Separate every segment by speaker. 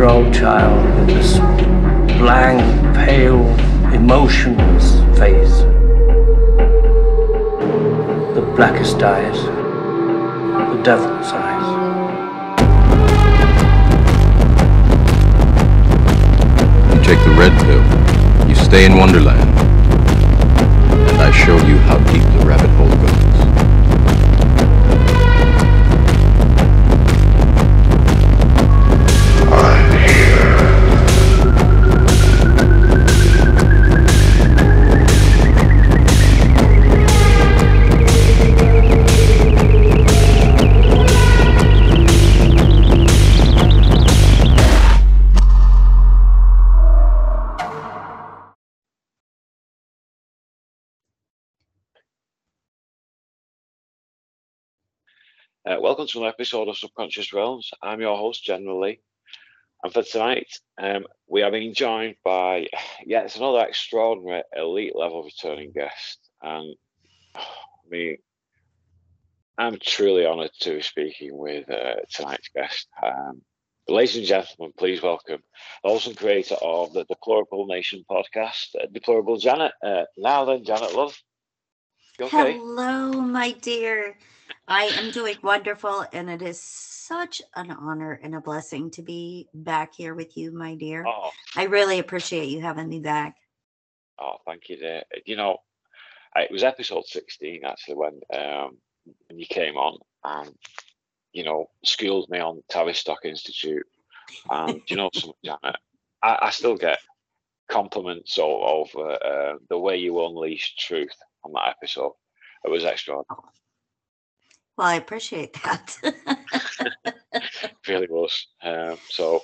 Speaker 1: met this six year old child with this blank, pale, emotionless face. The blackest eyes, the devil's eyes.
Speaker 2: You take the red pill, you stay in Wonderland, and I show you how deep the rabbit hole goes.
Speaker 3: Welcome to an episode of Subconscious Realms. I'm your host, Generally. And for tonight, um, we are being joined by, yeah, it's another extraordinary elite level returning guest. And I mean, I'm truly honoured to be speaking with uh, tonight's guest. Um, ladies and gentlemen, please welcome the and creator of the Deplorable Nation podcast, uh, Deplorable Janet. Uh, now then, Janet Love. Okay?
Speaker 4: Hello, my dear. I am doing wonderful, and it is such an honor and a blessing to be back here with you, my dear.
Speaker 3: Oh,
Speaker 4: I really appreciate you having me back.
Speaker 3: Oh, thank you, dear. You know, it was episode 16 actually when um, when you came on and, you know, schooled me on Tavistock Institute. And, you know, something, Janet, I, I still get compliments over uh, the way you unleashed truth on that episode. It was extraordinary.
Speaker 4: Well, I appreciate that.
Speaker 3: It really was. Um, so,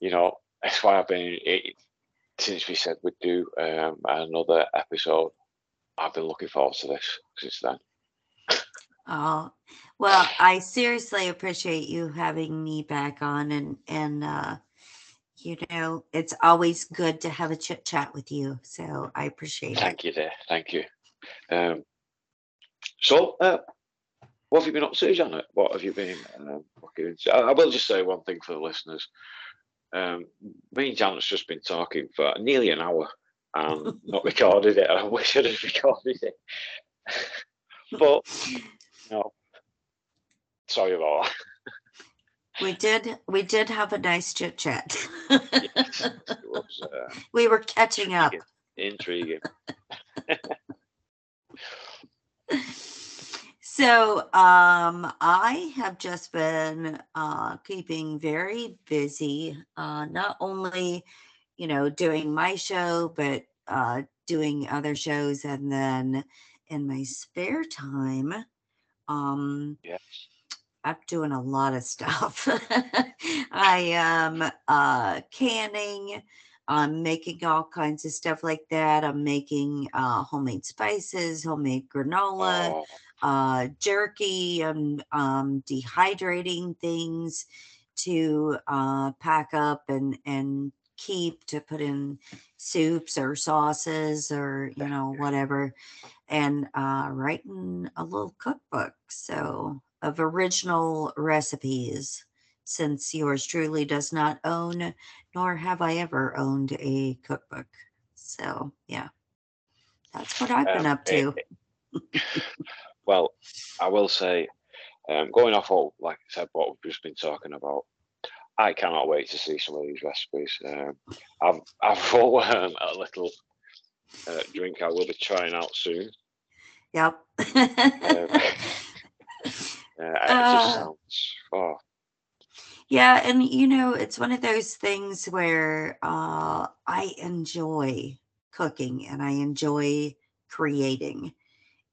Speaker 3: you know, that's why I've been, it, since we said we'd do um, another episode, I've been looking forward to this since then.
Speaker 4: oh, well, I seriously appreciate you having me back on, and and uh, you know, it's always good to have a chit chat with you. So I appreciate it.
Speaker 3: Thank you, dear. Thank you. Um, so, uh, what have you been up to, Janet? What have you been um. I, I will just say one thing for the listeners. Um, me and Janet's just been talking for nearly an hour and not recorded it. I wish I'd have recorded it. but, no. Sorry about that.
Speaker 4: We did we did have a nice chit chat.
Speaker 3: Yes, uh,
Speaker 4: we were catching up.
Speaker 3: intriguing.
Speaker 4: So um, I have just been uh, keeping very busy, uh, not only, you know, doing my show, but uh, doing other shows. And then in my spare time, um,
Speaker 3: Yes.
Speaker 4: I'm doing a lot of stuff. I am uh, canning, I'm making all kinds of stuff like that. I'm making uh, homemade spices, homemade granola
Speaker 3: Oh,
Speaker 4: uh, jerky. I'm um, dehydrating things to uh, pack up and and keep to put in soups or sauces or you know whatever, and uh, writing a little cookbook. So of original recipes. Since yours truly does not own, nor have I ever owned a cookbook. So, yeah, that's what I've been
Speaker 3: Um,
Speaker 4: up to.
Speaker 3: Well, I will say, um, going off all, like I said, what we've just been talking about, I cannot wait to see some of these recipes. Um, I've I've wrote um, a little uh, drink I will be trying out soon.
Speaker 4: Yep.
Speaker 3: Uh, it just
Speaker 4: Uh,
Speaker 3: sounds oh
Speaker 4: yeah, and you know, it's one of those things where uh, I enjoy cooking and I enjoy creating.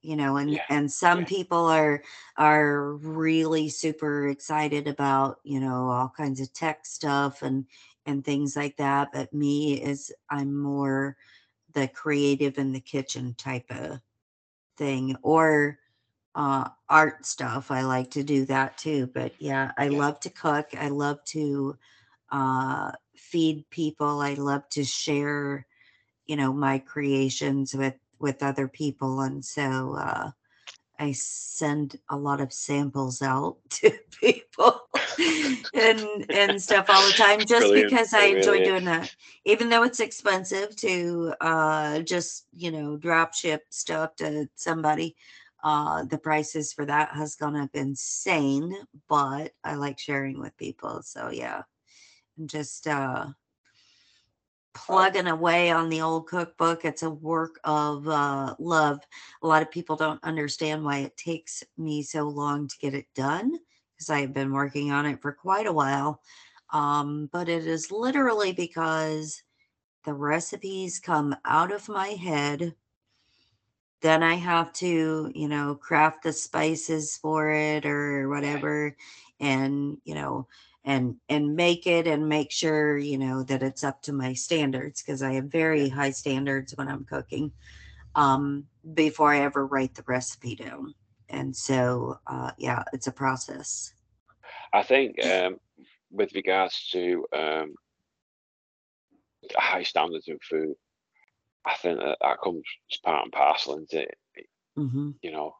Speaker 4: You know, and
Speaker 3: Yeah,
Speaker 4: and some
Speaker 3: yeah.
Speaker 4: people are are really super excited about you know all kinds of tech stuff and and things like that. But me is I'm more the creative in the kitchen type of thing or uh art stuff i like to do that too but yeah i
Speaker 3: Yeah.
Speaker 4: love to cook i love to uh feed people i love to share you know my creations with with other people and so uh I send a lot of samples out to people and and stuff all the time just
Speaker 3: Brilliant.
Speaker 4: because I enjoy doing that. Even though it's expensive to uh just, you know, drop ship stuff to somebody. Uh the prices for that has gone up insane, but I like sharing with people. So yeah. I'm just uh plugging away on the old cookbook. It's a work of uh, love. A lot of people don't understand why it takes me so long to get it done because I have been working on it for quite a while. Um, but it is literally because the recipes come out of my head. Then I have to, you know, craft the spices for it or whatever. And, you know, and and make it and make sure you know that it's up to my standards because i have very high standards when i'm cooking um before i ever write the recipe down. And so uh yeah it's a process.
Speaker 3: I think um, with regards to um, high standards in food, I think that that comes as part and parcel into it,
Speaker 4: hmm
Speaker 3: you know,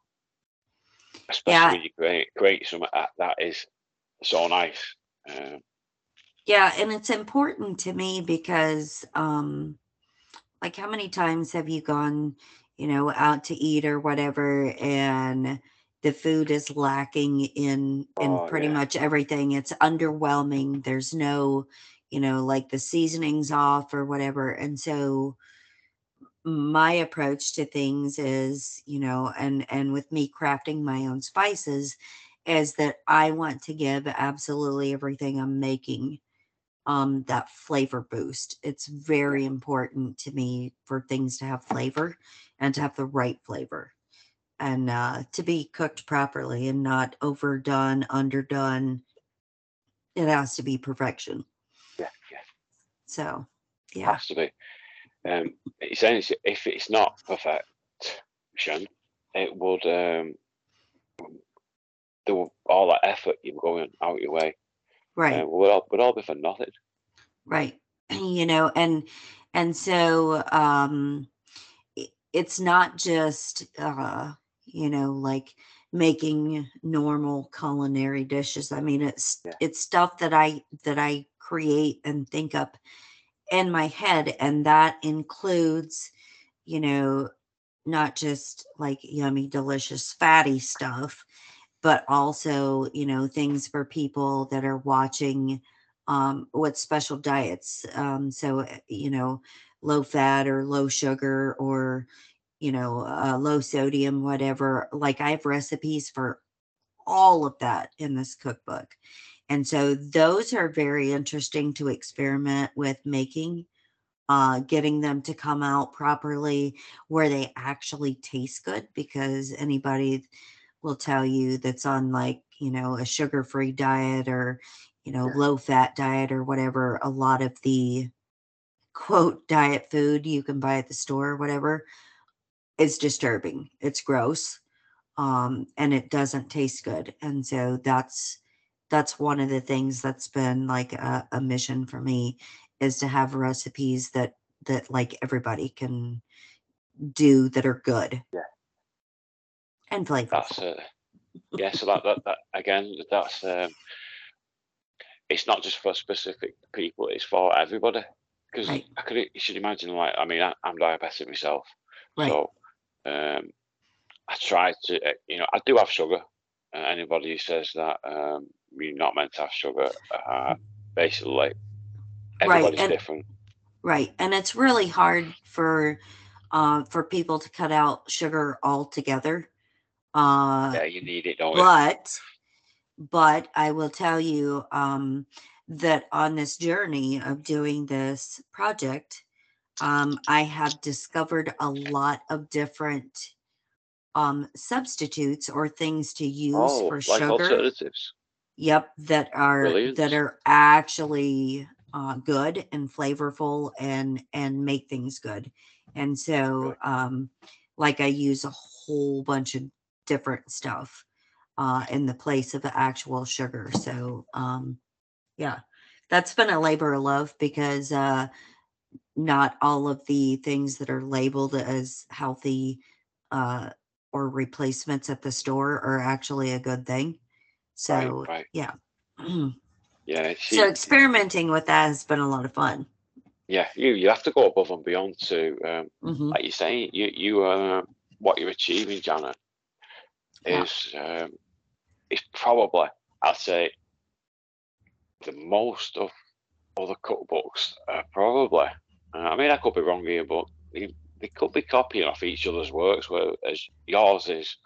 Speaker 3: especially
Speaker 4: Yeah.
Speaker 3: when you create create something that, that is so nice. Um,
Speaker 4: yeah and it's important to me because um like how many times have you gone you know out to eat or whatever and the food is lacking in in
Speaker 3: Oh,
Speaker 4: pretty
Speaker 3: yeah.
Speaker 4: much everything? It's underwhelming. There's no you know like the seasonings off or whatever and so my approach to things is you know and and with me crafting my own spices is that i want to give absolutely everything i'm making um that flavor boost. It's very important to me for things to have flavor and to have the right flavor and uh to be cooked properly and not overdone underdone. It has to be perfection.
Speaker 3: Yeah, yeah,
Speaker 4: so yeah.
Speaker 3: Has to be. Um, essentially, if it's not perfection, it would um, do all that effort you're going out your way
Speaker 4: right
Speaker 3: uh, would all, would all be for nothing.
Speaker 4: right you know and and so um it's not just uh you know like making normal culinary dishes i mean it's
Speaker 3: Yeah.
Speaker 4: it's stuff that i that i create and think up in my head and that includes you know not just like yummy delicious fatty stuff but also you know things for people that are watching um what special diets um so uh, you know low fat or low sugar or you know uh, low sodium whatever like i have recipes for all of that in this cookbook. And so those are very interesting to experiment with making uh, getting them to come out properly where they actually taste good because anybody will tell you that's on like you know a sugar free diet or you know
Speaker 3: Yeah.
Speaker 4: low fat diet or whatever a lot of the quote diet food you can buy at the store or whatever is disturbing it's gross um and it doesn't taste good and so that's that's one of the things that's been like a, a mission for me is to have recipes that that like everybody can do that are good
Speaker 3: Yeah.
Speaker 4: And flavorful
Speaker 3: That's uh, yeah. So that, that that again, that's um, it's not just for specific people; it's for everybody. Because
Speaker 4: Right.
Speaker 3: I could, you should imagine, like, I mean, I, I'm diabetic myself,
Speaker 4: Right.
Speaker 3: so um, I try to, uh, you know, I do have sugar. And anybody who says that um, you're not meant to have sugar, uh, basically,
Speaker 4: Right,
Speaker 3: everybody's
Speaker 4: and-
Speaker 3: different.
Speaker 4: right and it's really hard for uh for people to cut out sugar altogether uh
Speaker 3: Yeah, you need it, don't you?
Speaker 4: but but i will tell you um that on this journey of doing this project um i have discovered a lot of different um substitutes or things to use
Speaker 3: Oh,
Speaker 4: for
Speaker 3: like
Speaker 4: sugar
Speaker 3: alternatives.
Speaker 4: Yep, that are
Speaker 3: Brilliant.
Speaker 4: that are actually uh, good and flavorful and and make things good. And so, um, like I use a whole bunch of different stuff uh, in the place of the actual sugar. So, um, yeah, that's been a labor of love because uh, not all of the things that are labeled as healthy uh, or replacements at the store are actually a good thing. So
Speaker 3: right.
Speaker 4: yeah.
Speaker 3: Yeah. She,
Speaker 4: so experimenting with that has been a lot of fun.
Speaker 3: yeah, you you have to go above and beyond to um,
Speaker 4: Mhm.
Speaker 3: like you're saying, you you uh, what you're achieving,
Speaker 4: Yeah.
Speaker 3: is um, is probably I'd say the most of other cookbooks. Uh, probably, uh, I mean, I could be wrong here, but they, they could be copying off each other's works, whereas yours is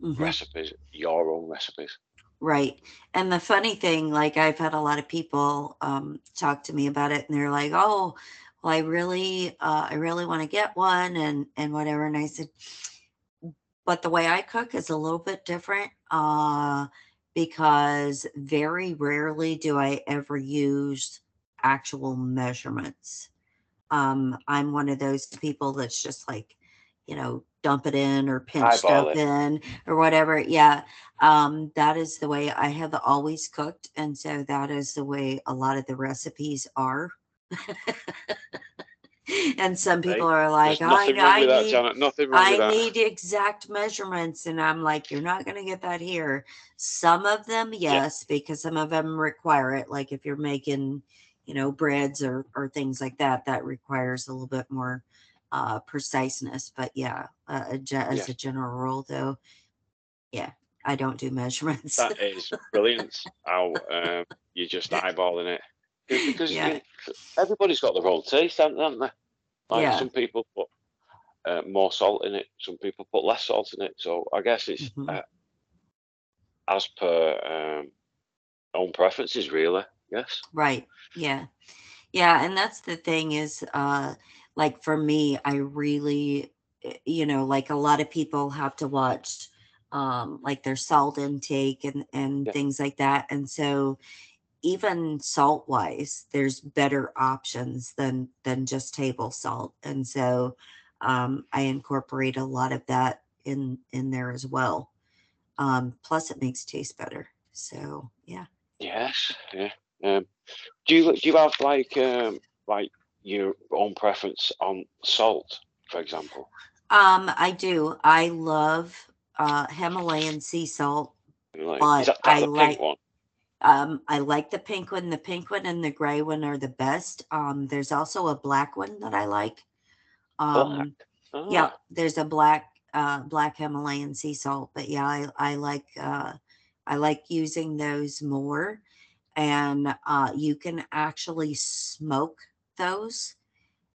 Speaker 4: Mhm.
Speaker 3: recipes, your own recipes.
Speaker 4: Right. And the funny thing, like I've had a lot of people um talk to me about it and they're like, "Oh, well, I really uh I really want to get one and and whatever." And I said, "But the way I cook is a little bit different uh because very rarely do I ever use actual measurements. Um I'm one of those people that's just like, you know, dump it in or pinch stuff
Speaker 3: it.
Speaker 4: in or whatever. Yeah um that is the way i have always cooked and so that is the way a lot of the recipes are and some people are like
Speaker 3: There's
Speaker 4: i, I
Speaker 3: that,
Speaker 4: need
Speaker 3: Janet. Nothing wrong
Speaker 4: I need exact measurements. And I'm like, you're not going to get that here. Some of them, yes, because some of them require it. Like if you're making, you know, breads or, or things like that, that requires a little bit more uh, preciseness. But yeah, uh, as
Speaker 3: Yeah.
Speaker 4: a general rule, though, yeah, I don't do measurements.
Speaker 3: That is brilliant. How um, you're just eyeballing it because
Speaker 4: Yeah.
Speaker 3: you- everybody's got their own taste, haven't haven't they? Like
Speaker 4: Yeah.
Speaker 3: some people put uh, more salt in it, some people put less salt in it. So I guess it's
Speaker 4: Mhm.
Speaker 3: uh, as per um, own preferences, really. Yes.
Speaker 4: Right. Yeah. Yeah. And that's the thing is, uh, like for me, I really, eh, you know, like a lot of people have to watch, um, like their salt intake and, and
Speaker 3: Yeah.
Speaker 4: things like that. And so even salt wise, there's better options than, than just table salt. And so, um, I incorporate a lot of that in, in there as well. Um, plus it makes taste better. So yeah.
Speaker 3: Yes. Yeah. Um, do you do you have like um, like your own preference on salt, for example?
Speaker 4: Um, I do. I love uh Himalayan sea salt. But
Speaker 3: is that,
Speaker 4: I like-
Speaker 3: one?
Speaker 4: Um, I like the pink one. The pink one and the gray one are the best. Um, there's also a black one that I like. Um,
Speaker 3: Ah,
Speaker 4: yeah, there's a black uh black Himalayan sea salt, but yeah, I I like uh I like using those more. And uh you can actually smoke those.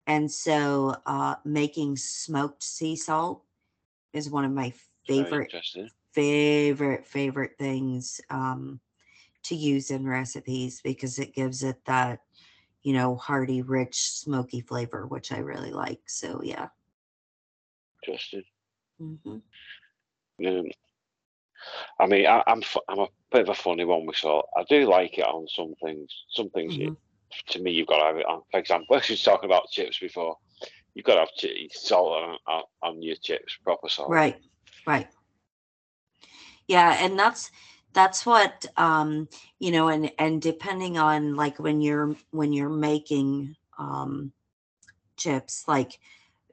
Speaker 4: And so uh making smoked sea salt is one of my favorite favorite favorite things um to use in recipes because it gives it that you know hearty rich smoky flavor which i really like so yeah
Speaker 3: Interesting.
Speaker 4: hmm
Speaker 3: Um, I mean, I, I'm I'm a bit of a funny one with salt. I do like it on some things. Some things, you- to me, you've got to have it on. For example, I was talking about chips before. You've got to have salt on, on your chips, proper salt.
Speaker 4: right right yeah and that's that's what um you know and and depending on like when you're when you're making um chips like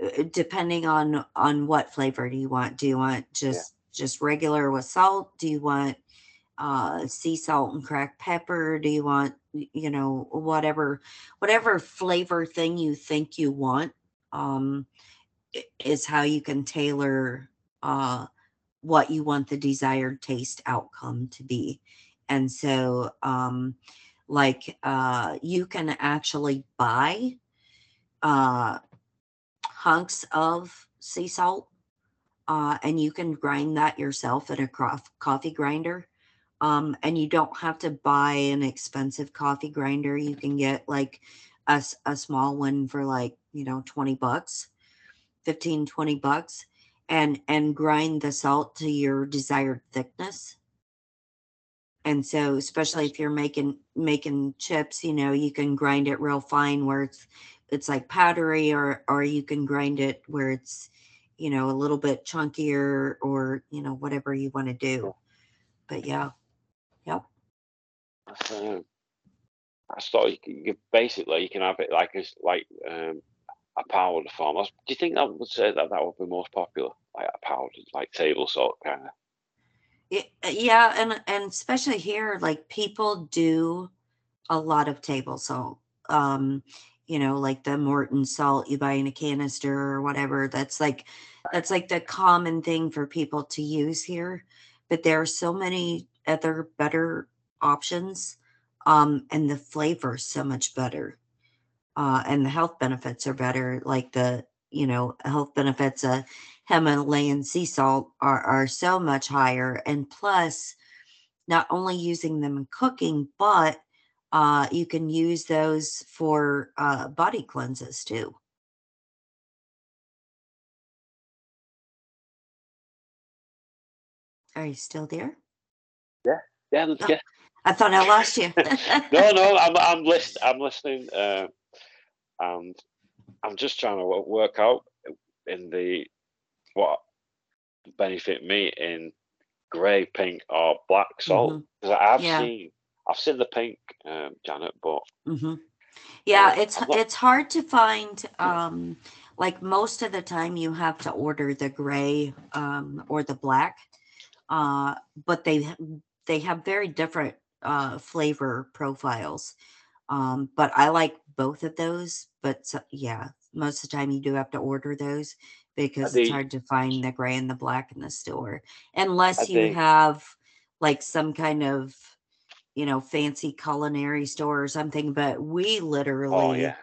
Speaker 4: uh, depending on on what flavor do you want? Do you want just just regular with salt? Do you want uh sea salt and cracked pepper? Do you want you know whatever whatever flavor thing you think you want um is how you can tailor uh what you want the desired taste outcome to be. And so um like uh you can actually buy uh hunks of sea salt uh and you can grind that yourself in a crof- coffee grinder. Um and you don't have to buy an expensive coffee grinder. You can get like a small one for like you know 20 bucks 15 20 bucks and and grind the salt to your desired thickness. And so especially if you're making making chips you know you can grind it real fine where it's it's like powdery or or you can grind it where it's you know a little bit chunkier or you know whatever you want to do but yeah. Yep.
Speaker 3: Um, I thought you, can, you basically you can have it like as like um, a powder form. Do you think that would say that that would be most popular, like a powdered, like table salt kind of?
Speaker 4: Uh, yeah, and and especially here, like people do a lot of table salt. Um, you know, like the Morton salt you buy in a canister or whatever. That's like that's like the common thing for people to use here. But there are so many other better options. Um, and the flavor so much better. Uh, and the health benefits are better, like the you know health benefits of Himalayan sea salt are are so much higher, and plus, not only using them in cooking, but uh, you can use those for uh, body cleanses too. Are you still there?
Speaker 3: Yeah, yeah,
Speaker 4: Oh,
Speaker 3: yeah.
Speaker 4: I thought I lost you.
Speaker 3: no, no, I'm I'm list I'm listening, uh, and I'm just trying to work out in the what benefit me in grey, pink, or black salt because I've
Speaker 4: Yeah.
Speaker 3: seen I've seen the pink, um, Janet, but
Speaker 4: hmm Yeah,
Speaker 3: Uh,
Speaker 4: it's
Speaker 3: not-
Speaker 4: it's hard to find. Um, like most of the time, you have to order the gray um, or the black, uh, but they they have very different uh, flavor profiles. Um, but I like both of those. But so, yeah, most of the time you do have to order those because it's hard to find the gray and the black in the store unless
Speaker 3: I
Speaker 4: you
Speaker 3: think-
Speaker 4: have like some kind of you know fancy culinary store or something. But we literally
Speaker 3: oh yeah,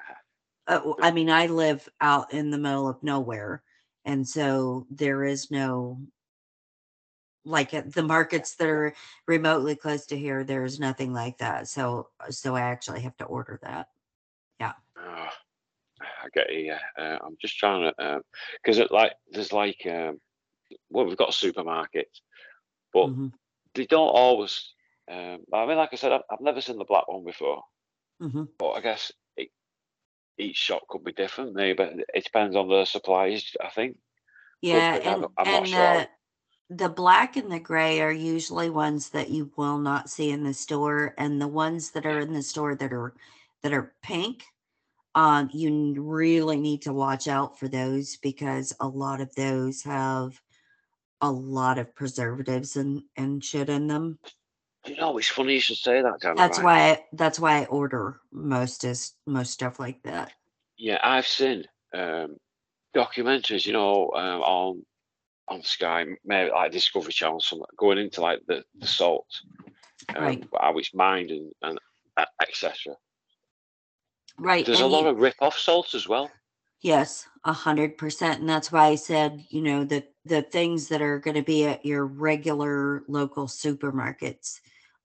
Speaker 4: uh, I mean, I live out in the middle of nowhere, and so there is no like the markets that are remotely close to here. There's nothing like that. So, so I actually have to order that.
Speaker 3: Oh, I get you. Yeah, uh, I'm just trying to because it like there's like um, well we've got a supermarket, but
Speaker 4: Mhm,
Speaker 3: they don't always. Um, I mean, like I said, I've, I've never seen the black one before,
Speaker 4: mhm.
Speaker 3: but I guess it, each shop could be different. Maybe it depends on the supplies. I think.
Speaker 4: Yeah,
Speaker 3: be, I'm
Speaker 4: and
Speaker 3: I'm not
Speaker 4: and
Speaker 3: sure.
Speaker 4: the the black and the gray are usually ones that you will not see in the store, and the ones that are in the store that are that are pink, um, you really need to watch out for those because a lot of those have a lot of preservatives and and shit in them.
Speaker 3: You know, it's funny you should say that.
Speaker 4: That's
Speaker 3: right?
Speaker 4: why I, that's why I order most is most stuff like that.
Speaker 3: Yeah, I've seen um, documentaries. You know, um, on on Sky, maybe like Discovery Channel, something going into like the the salt, um,
Speaker 4: Right.
Speaker 3: how it's mined and and uh, etc.
Speaker 4: Right.
Speaker 3: There's a lot of rip off salts as well.
Speaker 4: Yes, a hundred percent. And that's why I said, you know, the the things that are going to be at your regular local supermarkets.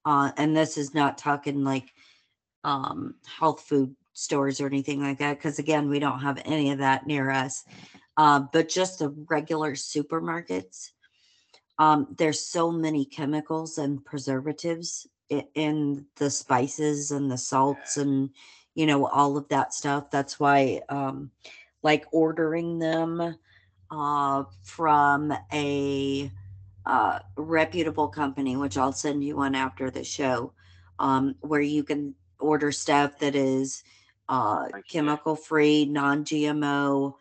Speaker 4: Uh, and this is not talking like um health food stores or anything like that, because again, we don't have any of that near us. Uh, but just the regular supermarkets. Um, there's so many chemicals and preservatives i- in the spices and the salts and you know all of that stuff. That's why um like ordering them uh, from a uh, reputable company, which I'll send you one after the show, um, where you can order stuff that is uh, chemical free, non GMO,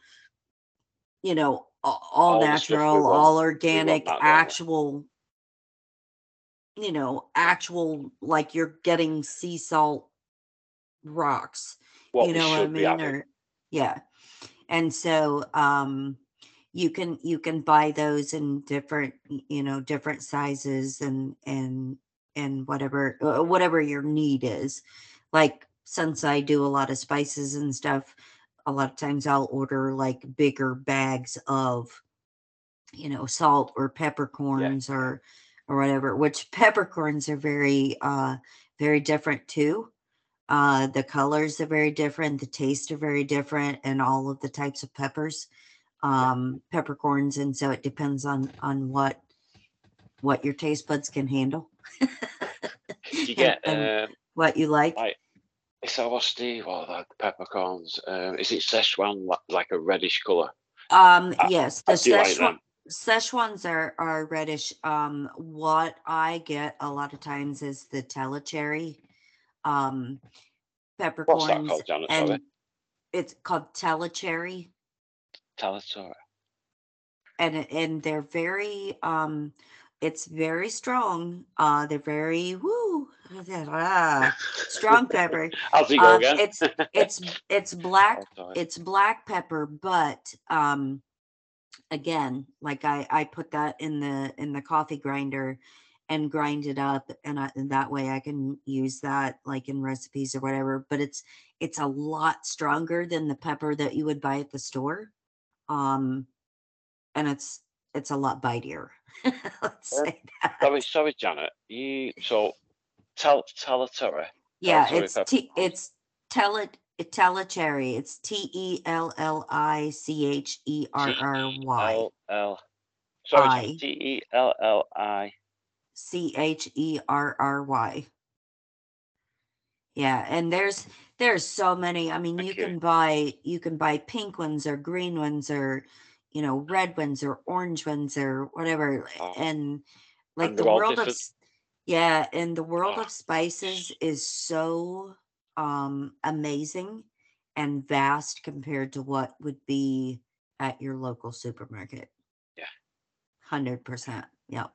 Speaker 4: you know, all,
Speaker 3: All the stuff we
Speaker 4: natural, all organic,
Speaker 3: that, don't we?
Speaker 4: actual. You know, actual like you're getting sea salt rocks
Speaker 3: What
Speaker 4: you know what I mean? Or yeah. And so um you can you can buy those in different you know different sizes and and and whatever uh, whatever your need is. Like since I do a lot of spices and stuff, a lot of times I'll order like bigger bags of you know salt or peppercorns or or whatever which peppercorns are very uh very different too uh, the colors are very different, the tastes are very different, and all of the types of peppers, um, peppercorns, and so it depends on on what what your taste buds can handle.
Speaker 3: You um,
Speaker 4: what you like.
Speaker 3: it's our Steve or the peppercorns. Um, is it Szechuan like a reddish color?
Speaker 4: Um,
Speaker 3: I-
Speaker 4: yes, the
Speaker 3: I do like
Speaker 4: Szechuan. Szechuans are are reddish. Um, what I get a lot of times is the tellicherry, um,
Speaker 3: What's that
Speaker 4: peppercorns
Speaker 3: called,
Speaker 4: and It's called Tellicherry,
Speaker 3: Talatora.
Speaker 4: and and they're very um, it's very strong. Uh, they're very woo strong pepper.
Speaker 3: How's he go
Speaker 4: Um,
Speaker 3: again?
Speaker 4: it's it's it's black
Speaker 3: Oh,
Speaker 4: it's black pepper but um again like i i put that in the in the coffee grinder and grind it up and, I, and that way i can use that like in recipes or whatever but it's it's a lot stronger than the pepper that you would buy at the store um and it's it's a lot bitier let's say that
Speaker 3: Sorry, sorry, Janet. You so tell Talatora.
Speaker 4: yeah
Speaker 3: sorry,
Speaker 4: it's
Speaker 3: pepper.
Speaker 4: t- it's tele Tellicherry. It's T E L L I C H E R R Y.
Speaker 3: L L. Sorry, Janet, T E L L I.
Speaker 4: C H E R R Y. Yeah, and there's there's so many. I mean, you can buy you can buy pink ones or green ones or you know red ones or orange ones or whatever.
Speaker 3: Oh.
Speaker 4: And like
Speaker 3: And
Speaker 4: the world of
Speaker 3: different.
Speaker 4: s- yeah, and the world
Speaker 3: Oh.
Speaker 4: of spices is so um amazing and vast compared to what would be at your local supermarket.
Speaker 3: Yeah.
Speaker 4: Hundred percent. Yep.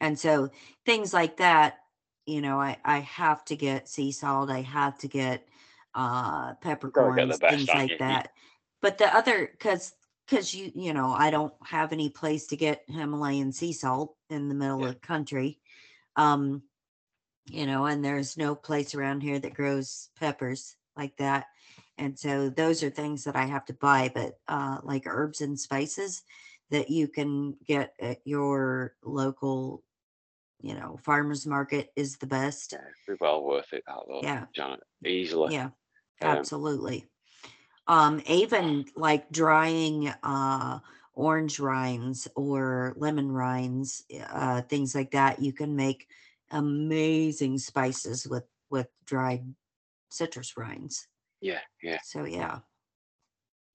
Speaker 4: And so things like that, you know, I I have to get sea salt. I have to get uh
Speaker 3: gotta get the
Speaker 4: peppercorns, things like?
Speaker 3: You-
Speaker 4: that. But the other, because because you you know, I don't have any place to get Himalayan sea salt in the middle
Speaker 3: Yeah.
Speaker 4: of the country. Um, you know, and there's no place around here that grows peppers like that. And so those are things that I have to buy, but uh like herbs and spices that you can get at your local, you know, farmers market is the best.
Speaker 3: Yeah, well worth it. That though,
Speaker 4: Yeah.
Speaker 3: Janet, easily.
Speaker 4: Yeah,
Speaker 3: Um,
Speaker 4: absolutely. Um, even like drying uh orange rinds or lemon rinds, uh things like that, you can make amazing spices with with dried citrus rinds.
Speaker 3: Yeah, yeah.
Speaker 4: So yeah.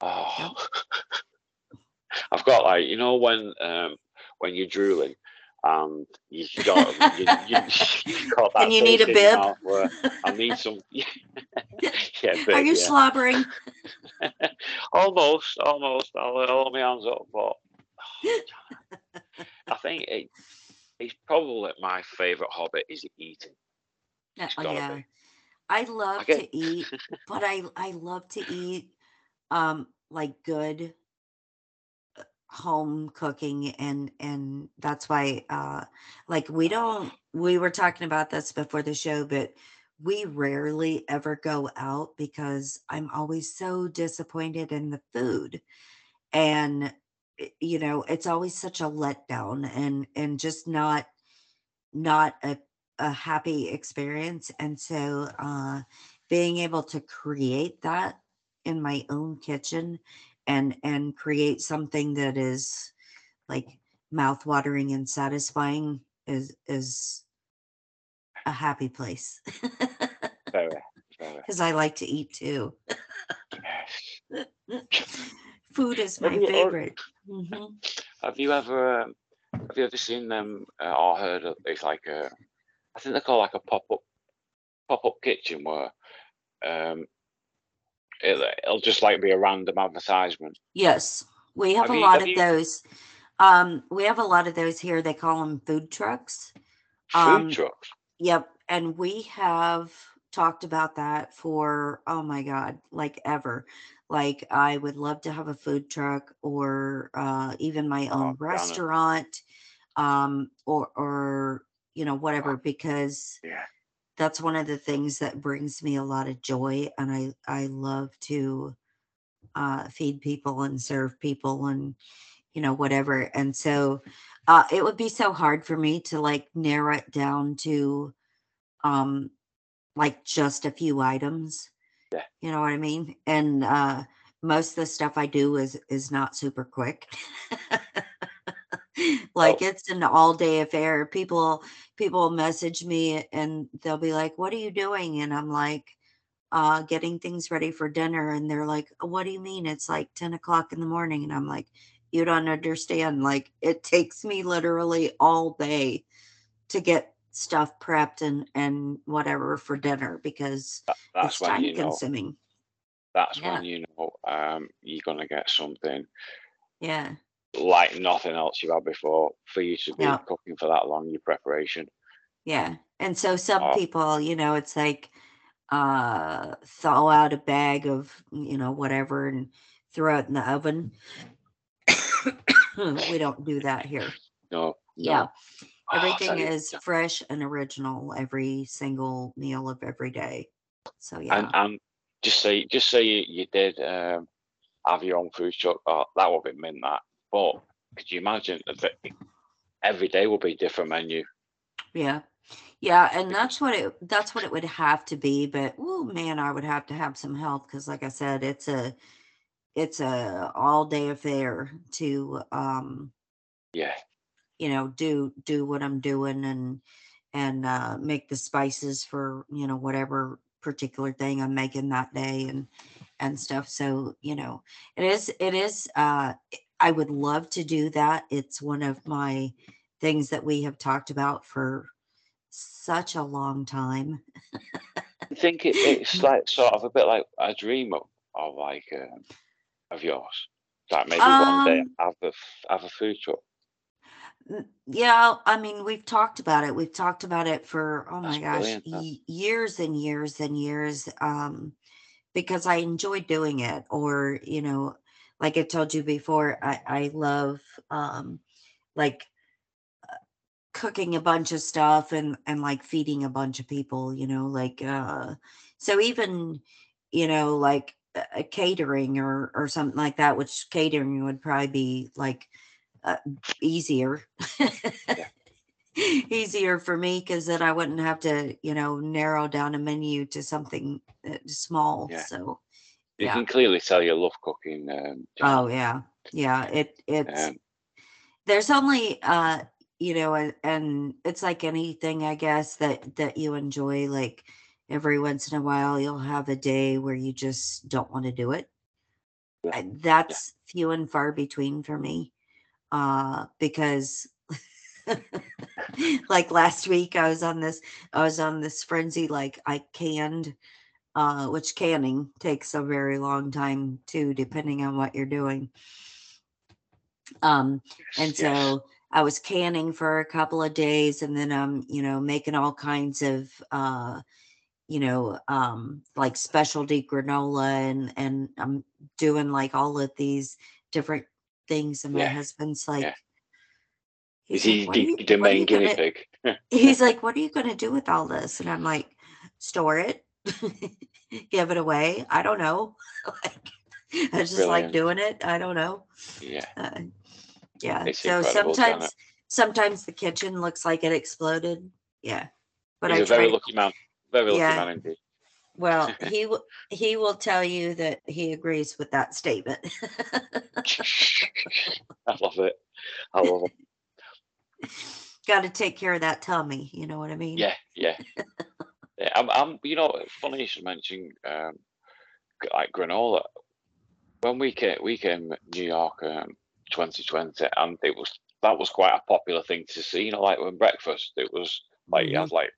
Speaker 3: Oh, I've got like you know when um when you're drooling and you got you, you, you got that
Speaker 4: And you need a
Speaker 3: taste in your
Speaker 4: bib?
Speaker 3: where I need some yeah
Speaker 4: Are you
Speaker 3: yeah.
Speaker 4: slobbering?
Speaker 3: almost almost I'll hold my hands up but oh, I think it it's probably my favorite hobby is eating.
Speaker 4: Uh,
Speaker 3: It's
Speaker 4: yeah.
Speaker 3: be.
Speaker 4: I love
Speaker 3: get-
Speaker 4: to eat, but I I love to eat um like good home cooking and and that's why uh like we don't we were talking about this before the show but we rarely ever go out because I'm always so disappointed in the food. And you know it's always such a letdown and and just not not a a happy experience. And so uh being able to create that in my own kitchen and and create something that is like mouth-watering and satisfying is is a happy place
Speaker 3: Very, very.
Speaker 4: because i like to eat too
Speaker 3: Yes.
Speaker 4: food is
Speaker 3: Have
Speaker 4: my
Speaker 3: you- or-
Speaker 4: favorite Mhm.
Speaker 3: Have you ever um, have you ever seen them uh, or heard of it's like a I think they call like a pop up pop up kitchen where um it, it'll just like be a random advertisement.
Speaker 4: yes we have,
Speaker 3: Have
Speaker 4: a
Speaker 3: you-
Speaker 4: lot
Speaker 3: have
Speaker 4: of
Speaker 3: you-
Speaker 4: those um we have a lot of those here they call them food trucks
Speaker 3: Food
Speaker 4: Um,
Speaker 3: trucks.
Speaker 4: Yep. And we have talked about that for, oh my God, like ever. Like, I would love to have a food truck or uh, even my
Speaker 3: Oh,
Speaker 4: own
Speaker 3: Janet.
Speaker 4: restaurant um, or, or, you know, whatever, because
Speaker 3: Yeah.
Speaker 4: That's one of the things that brings me a lot of joy. And I, I love to uh, feed people and serve people and, you know, whatever. And so uh, it would be so hard for me to like narrow it down to um like just a few items.
Speaker 3: Yeah.
Speaker 4: You know what I mean? And uh most of the stuff I do is is not super quick. like
Speaker 3: Oh.
Speaker 4: it's an all day affair. People people message me and they'll be like, "What are you doing?" And I'm like, "Uh, getting things ready for dinner." And they're like, "What do you mean? It's like ten o'clock in the morning." And I'm like, "You don't understand. Like it takes me literally all day to get stuff prepped and and whatever for dinner because
Speaker 3: That,
Speaker 4: it's time
Speaker 3: you know.
Speaker 4: consuming."
Speaker 3: that's
Speaker 4: Yeah.
Speaker 3: when you know um, you're gonna get something
Speaker 4: Yeah.
Speaker 3: Like nothing else you've had before for you to be cooking for that long. Your preparation.
Speaker 4: Yeah. And so some
Speaker 3: Oh.
Speaker 4: people, you know, it's like uh thaw out a bag of, you know, whatever and throw it in the oven. we don't do that here.
Speaker 3: No. no.
Speaker 4: Yeah.
Speaker 3: Oh, I
Speaker 4: Everything
Speaker 3: you,
Speaker 4: is fresh and original every single meal of every day. So yeah.
Speaker 3: And and just say just say you, you did um, have your own food truck. Oh, that would be mint that. But could you imagine that every day will be a different menu?
Speaker 4: Yeah. Yeah, and that's what it that's what it would have to be, but oh man, I would have to have some help because like I said, it's a it's a all day affair to um
Speaker 3: Yeah.
Speaker 4: you know do do what I'm doing and and uh make the spices for you know whatever particular thing I'm making that day and and stuff so you know it is it is uh I would love to do that it's one of my things that we have talked about for such a long time
Speaker 3: I think it, it's like sort of a bit like a dream of, of like um, of yours. That maybe one day
Speaker 4: Um,
Speaker 3: have a have a food truck.
Speaker 4: Yeah, I mean, we've talked about it. We've talked about it for, oh my gosh, y- years and years and years. Um, because I enjoy doing it. Or, you know, like I told you before, I, I love um like cooking a bunch of stuff and and like feeding a bunch of people, you know, like uh so even, you know, like a a catering or or something like that, which catering would probably be like uh, easier easier for me because then I wouldn't have to, you know, narrow down a menu to something uh, small.
Speaker 3: Yeah.
Speaker 4: So,
Speaker 3: You
Speaker 4: yeah.
Speaker 3: can clearly tell you love cooking. Um,
Speaker 4: oh yeah, yeah. It it's
Speaker 3: Um,
Speaker 4: there's only uh you know and, and it's like anything I guess that that you enjoy. Like every once in a while, you'll have a day where you just don't want to do it.
Speaker 3: Yeah.
Speaker 4: That's few and far between for me, uh, because. like last week i was on this i was on this frenzy like i canned uh which canning takes a very long time too depending on what you're doing um and
Speaker 3: yes.
Speaker 4: so i was canning for a couple of days and then i'm you know making all kinds of uh you know um like specialty granola and and i'm doing like all of these different things and my
Speaker 3: Yeah,
Speaker 4: husband's like
Speaker 3: yeah.
Speaker 4: he's
Speaker 3: Is he
Speaker 4: like, "What you-
Speaker 3: the, the
Speaker 4: what are you
Speaker 3: main guinea pig?
Speaker 4: he's like, "What are you going to do with all this?" And I'm like, "Store it, give it away. I don't know. like, I just like doing it. I don't know.
Speaker 3: yeah,
Speaker 4: Uh, yeah. So sometimes, sometimes the kitchen looks like it exploded. Yeah, but
Speaker 3: he's
Speaker 4: I
Speaker 3: a very lucky man. Very lucky
Speaker 4: Yeah.
Speaker 3: man indeed.
Speaker 4: well, he will. He will tell you that he agrees with that statement.
Speaker 3: I love it. I love it.
Speaker 4: Got to take care of that tummy. You know what I mean?
Speaker 3: Yeah, yeah. Yeah I'm, I'm, you know, funny you should mention um, like granola. When we came, we came New York um, 2020, and it was that was quite a popular thing to see. You know, like when breakfast, it was like you
Speaker 4: Mhm.
Speaker 3: had like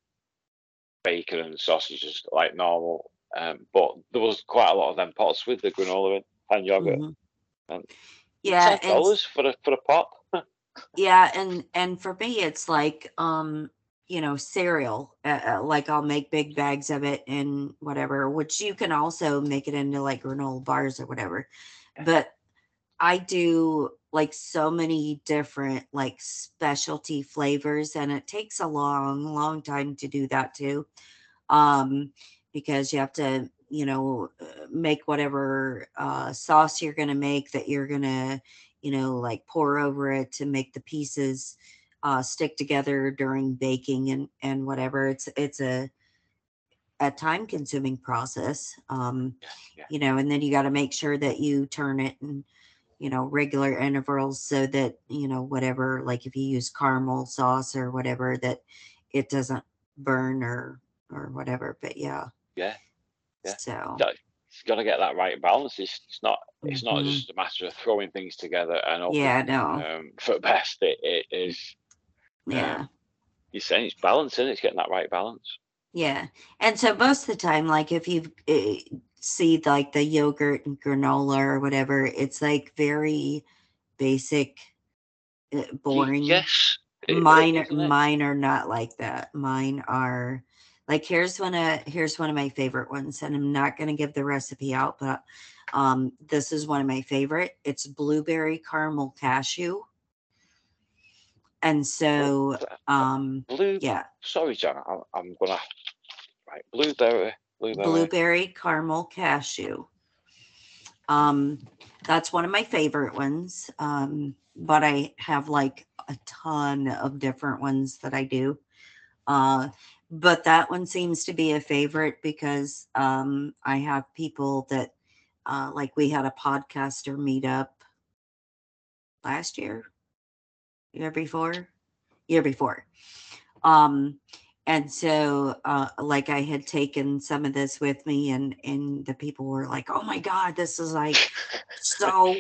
Speaker 3: bacon and sausages, like normal. Um, but there was quite a lot of them pots with the granola in and yogurt.
Speaker 4: Mhm.
Speaker 3: And
Speaker 4: Yeah,
Speaker 3: ten dollars for a for a pot.
Speaker 4: yeah and and for me it's like um you know cereal uh, uh, like i'll make big bags of it and whatever which you can also make it into like granola bars or whatever but i do like so many different like specialty flavors and it takes a long long time to do that too um because you have to you know uh, make whatever uh sauce you're going to make that you're going to you know, like pour over it to make the pieces uh, stick together during baking and and whatever. It's it's a a time consuming process, um,
Speaker 3: yeah.
Speaker 4: you know, and then you got to make sure that you turn it in you know regular intervals so that you know whatever like if you use caramel sauce or whatever that it doesn't burn or or whatever but yeah
Speaker 3: Yeah, yeah.
Speaker 4: so
Speaker 3: It's got to get that right balance. It's, it's not. It's not
Speaker 4: Mhm.
Speaker 3: just a matter of throwing things together and hoping
Speaker 4: yeah no
Speaker 3: um, for best. It, it is.
Speaker 4: Yeah
Speaker 3: You're saying it's balancing. It's getting that right balance.
Speaker 4: Yeah. And so most of the time, like if you uh, see like the yogurt and granola or whatever, it's like very basic, uh, boring.
Speaker 3: Yes,
Speaker 4: Mine, are-
Speaker 3: isn't it?
Speaker 4: mine are not like that. Mine are like here's one of here's one of my favorite ones, and I'm not gonna give the recipe out, but um, this is one of my favorite. It's blueberry caramel cashew, and so um,
Speaker 3: Blue.
Speaker 4: yeah,
Speaker 3: Sorry, John. I'm, I'm gonna. Right, blueberry. Blueberry.
Speaker 4: blueberry caramel cashew. Um, that's one of my favorite ones. Um, but I have like a ton of different ones that I do. Uh, but that one seems to be a favorite because um, I have people that, uh, like we had a podcaster meetup last year, year before, year before. Um, and so uh like i had taken some of this with me and and the people were like oh my god this is like so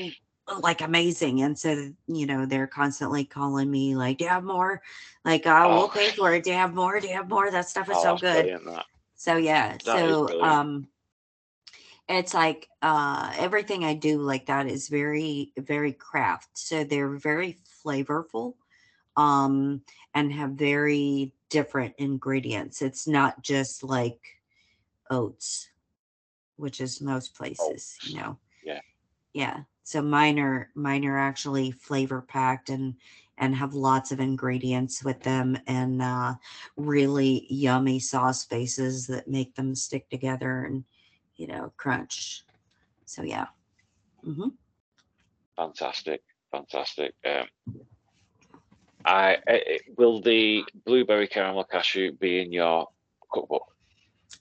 Speaker 4: like amazing. And so you know they're constantly calling me like do you have more? Like oh. we'll pay for it. Do you have more? Do you have more? That stuff is
Speaker 3: Oh,
Speaker 4: so good so yeah
Speaker 3: That
Speaker 4: so um it's like uh everything i do like that is very very craft. So they're very flavorful um and have very different ingredients. It's not just like oats which is most places you know.
Speaker 3: Yeah.
Speaker 4: yeah so mine are mine are actually flavor packed and and have lots of ingredients with them and uh really yummy sauce bases that make them stick together and you know crunch. So yeah. Mm-hmm.
Speaker 3: Fantastic, fantastic. Um, I, I I- will the blueberry caramel cashew be in your cookbook?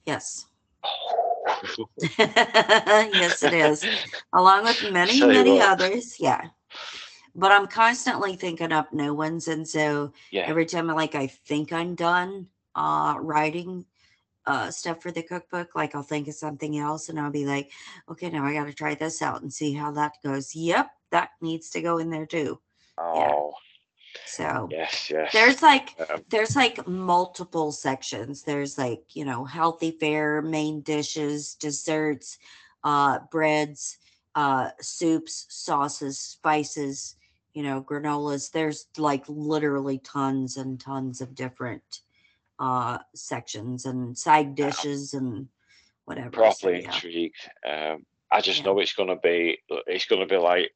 Speaker 4: yes yes it is along with many many others yeah but i'm constantly thinking up new ones and so
Speaker 3: Yeah,
Speaker 4: every time I like I think I'm done uh writing uh stuff for the cookbook, like I'll think of something else and I'll be like, okay, now I gotta try this out and see how that goes. Yep, that needs to go in there too.
Speaker 3: oh
Speaker 4: So
Speaker 3: yes, yes.
Speaker 4: there's like
Speaker 3: Um,
Speaker 4: there's like multiple sections. There's like, you know, healthy fare, main dishes, desserts, uh breads, uh soups, sauces, spices, you know, granolas. There's like literally tons and tons of different uh sections and side dishes and whatever. So,
Speaker 3: properly
Speaker 4: yeah.
Speaker 3: intrigued. Um, I just
Speaker 4: Yeah.
Speaker 3: know it's gonna be it's gonna be like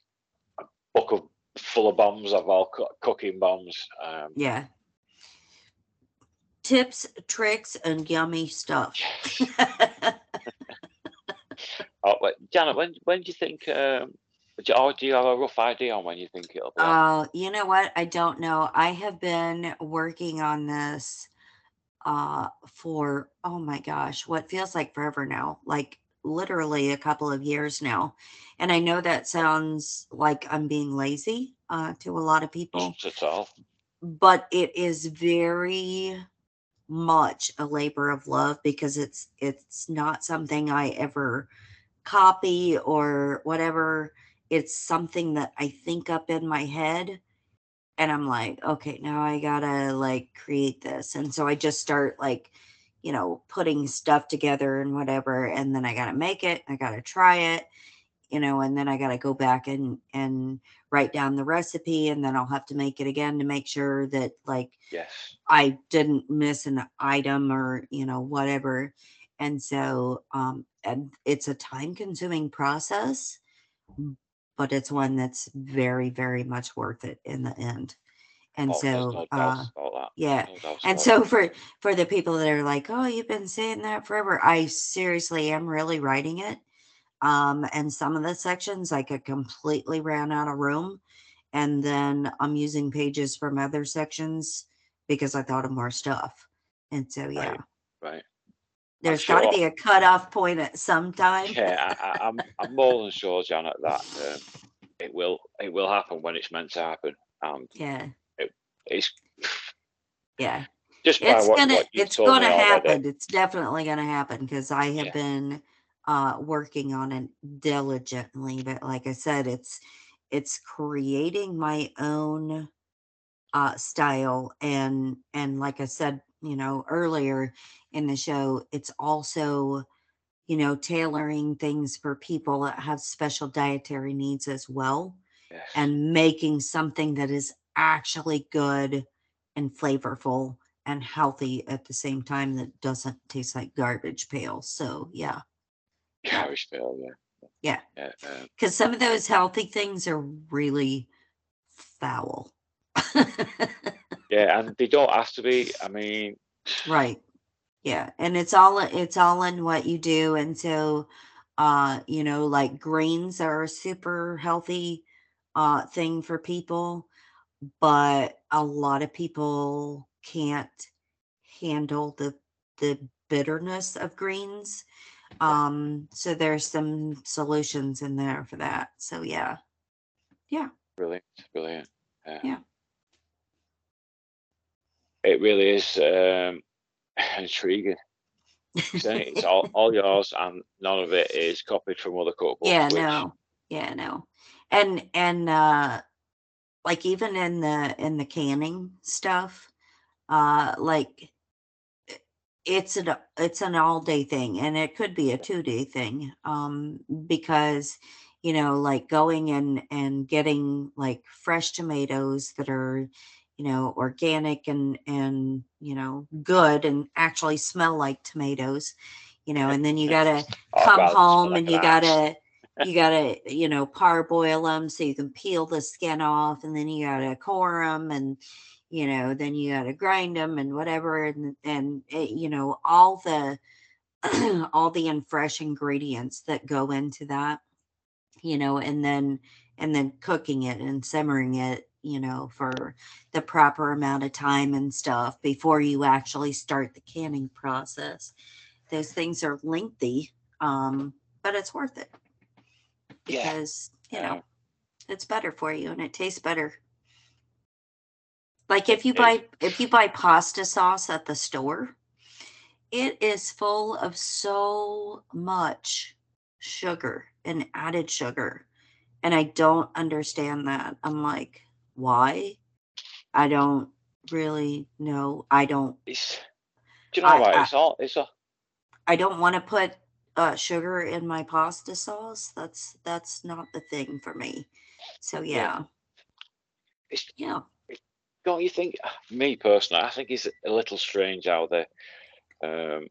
Speaker 3: book of full of bombs of all coo- cooking bombs. Um,
Speaker 4: yeah. Tips, tricks, and yummy stuff.
Speaker 3: oh, wait, Janet, when when do you think? Um, do, or do you have a rough idea on when you think it'll be? out?
Speaker 4: Uh, you know what? I don't know. I have been working on this uh for oh my gosh, what feels like forever now. Like literally a couple of years now. And I know that sounds like I'm being lazy uh to a lot of people,
Speaker 3: all?
Speaker 4: but it is very much a labor of love because it's it's not something I ever copy or whatever. It's something that I think up in my head and I'm like, okay, now I gotta like create this. And so I just start like, you know, putting stuff together and whatever. And then I gotta make it, I gotta try it, you know, and then I gotta go back and and write down the recipe and then I'll have to make it again to make sure that like
Speaker 3: Yes.
Speaker 4: I didn't miss an item or, you know, whatever. And so um and it's a time consuming process, but it's one that's very, very much worth it in the end. And
Speaker 3: Oh,
Speaker 4: so
Speaker 3: no
Speaker 4: uh
Speaker 3: doubts about that.
Speaker 4: yeah.
Speaker 3: No
Speaker 4: And so for for the people that are like, "Oh, you've been saying that forever." I seriously am really writing it. Um and some of the sections like I completely ran out of room and then I'm using pages from other sections because I thought of more stuff. And so yeah,
Speaker 3: Right. Right.
Speaker 4: there's got to
Speaker 3: sure.
Speaker 4: be a cutoff point at some time.
Speaker 3: Yeah, I, I, I'm I'm more than sure, Janet, that um, it will it will happen when it's meant to happen. Um,
Speaker 4: yeah.
Speaker 3: It's
Speaker 4: Yeah.
Speaker 3: just
Speaker 4: it's
Speaker 3: what,
Speaker 4: gonna
Speaker 3: what
Speaker 4: it's gonna happen it's definitely gonna happen because i have
Speaker 3: Yeah.
Speaker 4: been uh working on it diligently but like i said it's it's creating my own uh style and and like i said you know, earlier in the show, it's also, you know, tailoring things for people that have special dietary needs as well
Speaker 3: Yes.
Speaker 4: and making something that is actually good and flavorful and healthy at the same time that doesn't taste like garbage pail. So, yeah.
Speaker 3: Garish Bill, yeah.
Speaker 4: Yeah. Because some of those healthy things are really foul.
Speaker 3: yeah, and they don't have to be. I mean,
Speaker 4: right. Yeah. And it's all it's all in what you do. And so uh, you know, like greens are a super healthy uh thing for people, but a lot of people can't handle the the bitterness of greens. Um, so there's some solutions in there for that. So yeah.
Speaker 3: Yeah. Brilliant, brilliant.
Speaker 4: Yeah.
Speaker 3: It really is um, intriguing. It's all, all yours, and none of it is copied from other cookbooks.
Speaker 4: yeah
Speaker 3: which-
Speaker 4: no yeah no and and uh like even in the in the canning stuff uh like it's an it's an all day thing and it could be a two day thing um because you know like going and and getting like fresh tomatoes that are you know organic and and you know good and actually smell like tomatoes you know and then you gotta come
Speaker 3: God, it smell
Speaker 4: home and you gotta you gotta you know parboil them so you can peel the skin off and then you gotta core them and you know then you gotta grind them and whatever and and it, you know all the all the fresh ingredients that go into that you know and then and then cooking it and simmering it you know for the proper amount of time and stuff before you actually start the canning process. Those things are lengthy um but it's worth it
Speaker 3: Yeah.
Speaker 4: because you
Speaker 3: Yeah.
Speaker 4: know it's better for you and it tastes better like if you buy if you buy pasta sauce at the store it is full of so much sugar and added sugar and i don't understand that i'm like why i don't really know i don't
Speaker 3: It's, do you know
Speaker 4: I-
Speaker 3: what?
Speaker 4: I-
Speaker 3: It's all. It's all.
Speaker 4: I don't want to put uh, sugar in my pasta sauce. That's that's not the thing for me. So
Speaker 3: Yeah.
Speaker 4: yeah,
Speaker 3: It's,
Speaker 4: yeah,
Speaker 3: don't you think? Me personally, I think it's a little strange how they, um,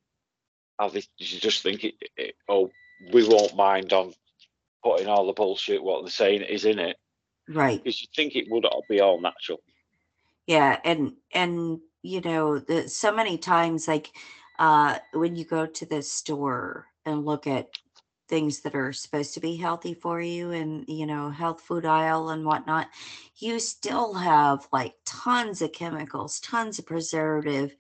Speaker 3: how they just think it, it. Oh, we won't mind on putting all the bullshit what they're saying is in it
Speaker 4: right.
Speaker 3: because you think it would all be all natural.
Speaker 4: Yeah, and and you know, the, so many times like uh when you go to the store and look at things that are supposed to be healthy for you and you know health food aisle and whatnot you still have like tons of chemicals tons of preservative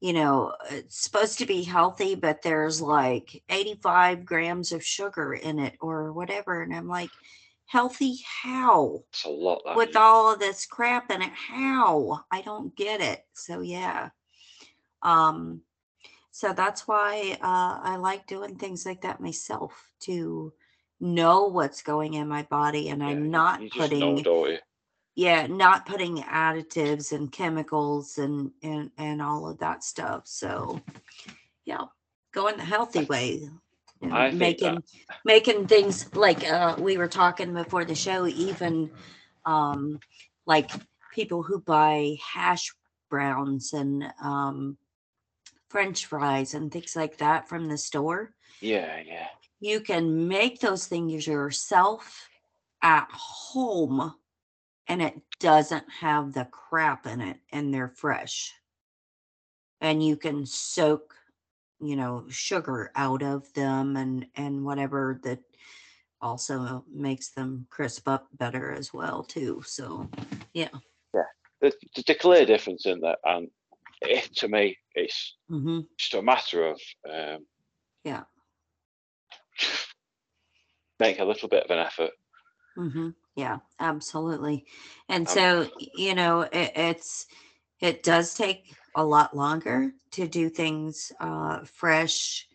Speaker 4: you know it's supposed to be healthy but there's like 85 grams of sugar in it or whatever and i'm like healthy how
Speaker 3: It's a lot.
Speaker 4: With
Speaker 3: is.
Speaker 4: all of this crap in it how i don't get it so yeah um so that's why uh i like doing things like that myself to know what's going in my body and
Speaker 3: Yeah,
Speaker 4: i'm not
Speaker 3: you know,
Speaker 4: putting
Speaker 3: you?
Speaker 4: yeah not putting additives and chemicals and and and all of that stuff so yeah going the healthy way
Speaker 3: think that-
Speaker 4: making making things like uh we were talking before the show even um like people who buy hash browns and um french fries and things like that from the store
Speaker 3: Yeah, yeah.
Speaker 4: you can make those things yourself at home and it doesn't have the crap in it and they're fresh and you can soak you know sugar out of them and and whatever that also makes them crisp up better as well too so yeah. Yeah.
Speaker 3: There's, there's a clear difference in that, and it, to me, it's
Speaker 4: hmm
Speaker 3: just a matter of um,
Speaker 4: Yeah.
Speaker 3: make a little bit of an effort.
Speaker 4: hmm Yeah, absolutely. And
Speaker 3: Um,
Speaker 4: so, you know, it, it's it does take a lot longer to do things uh fresh,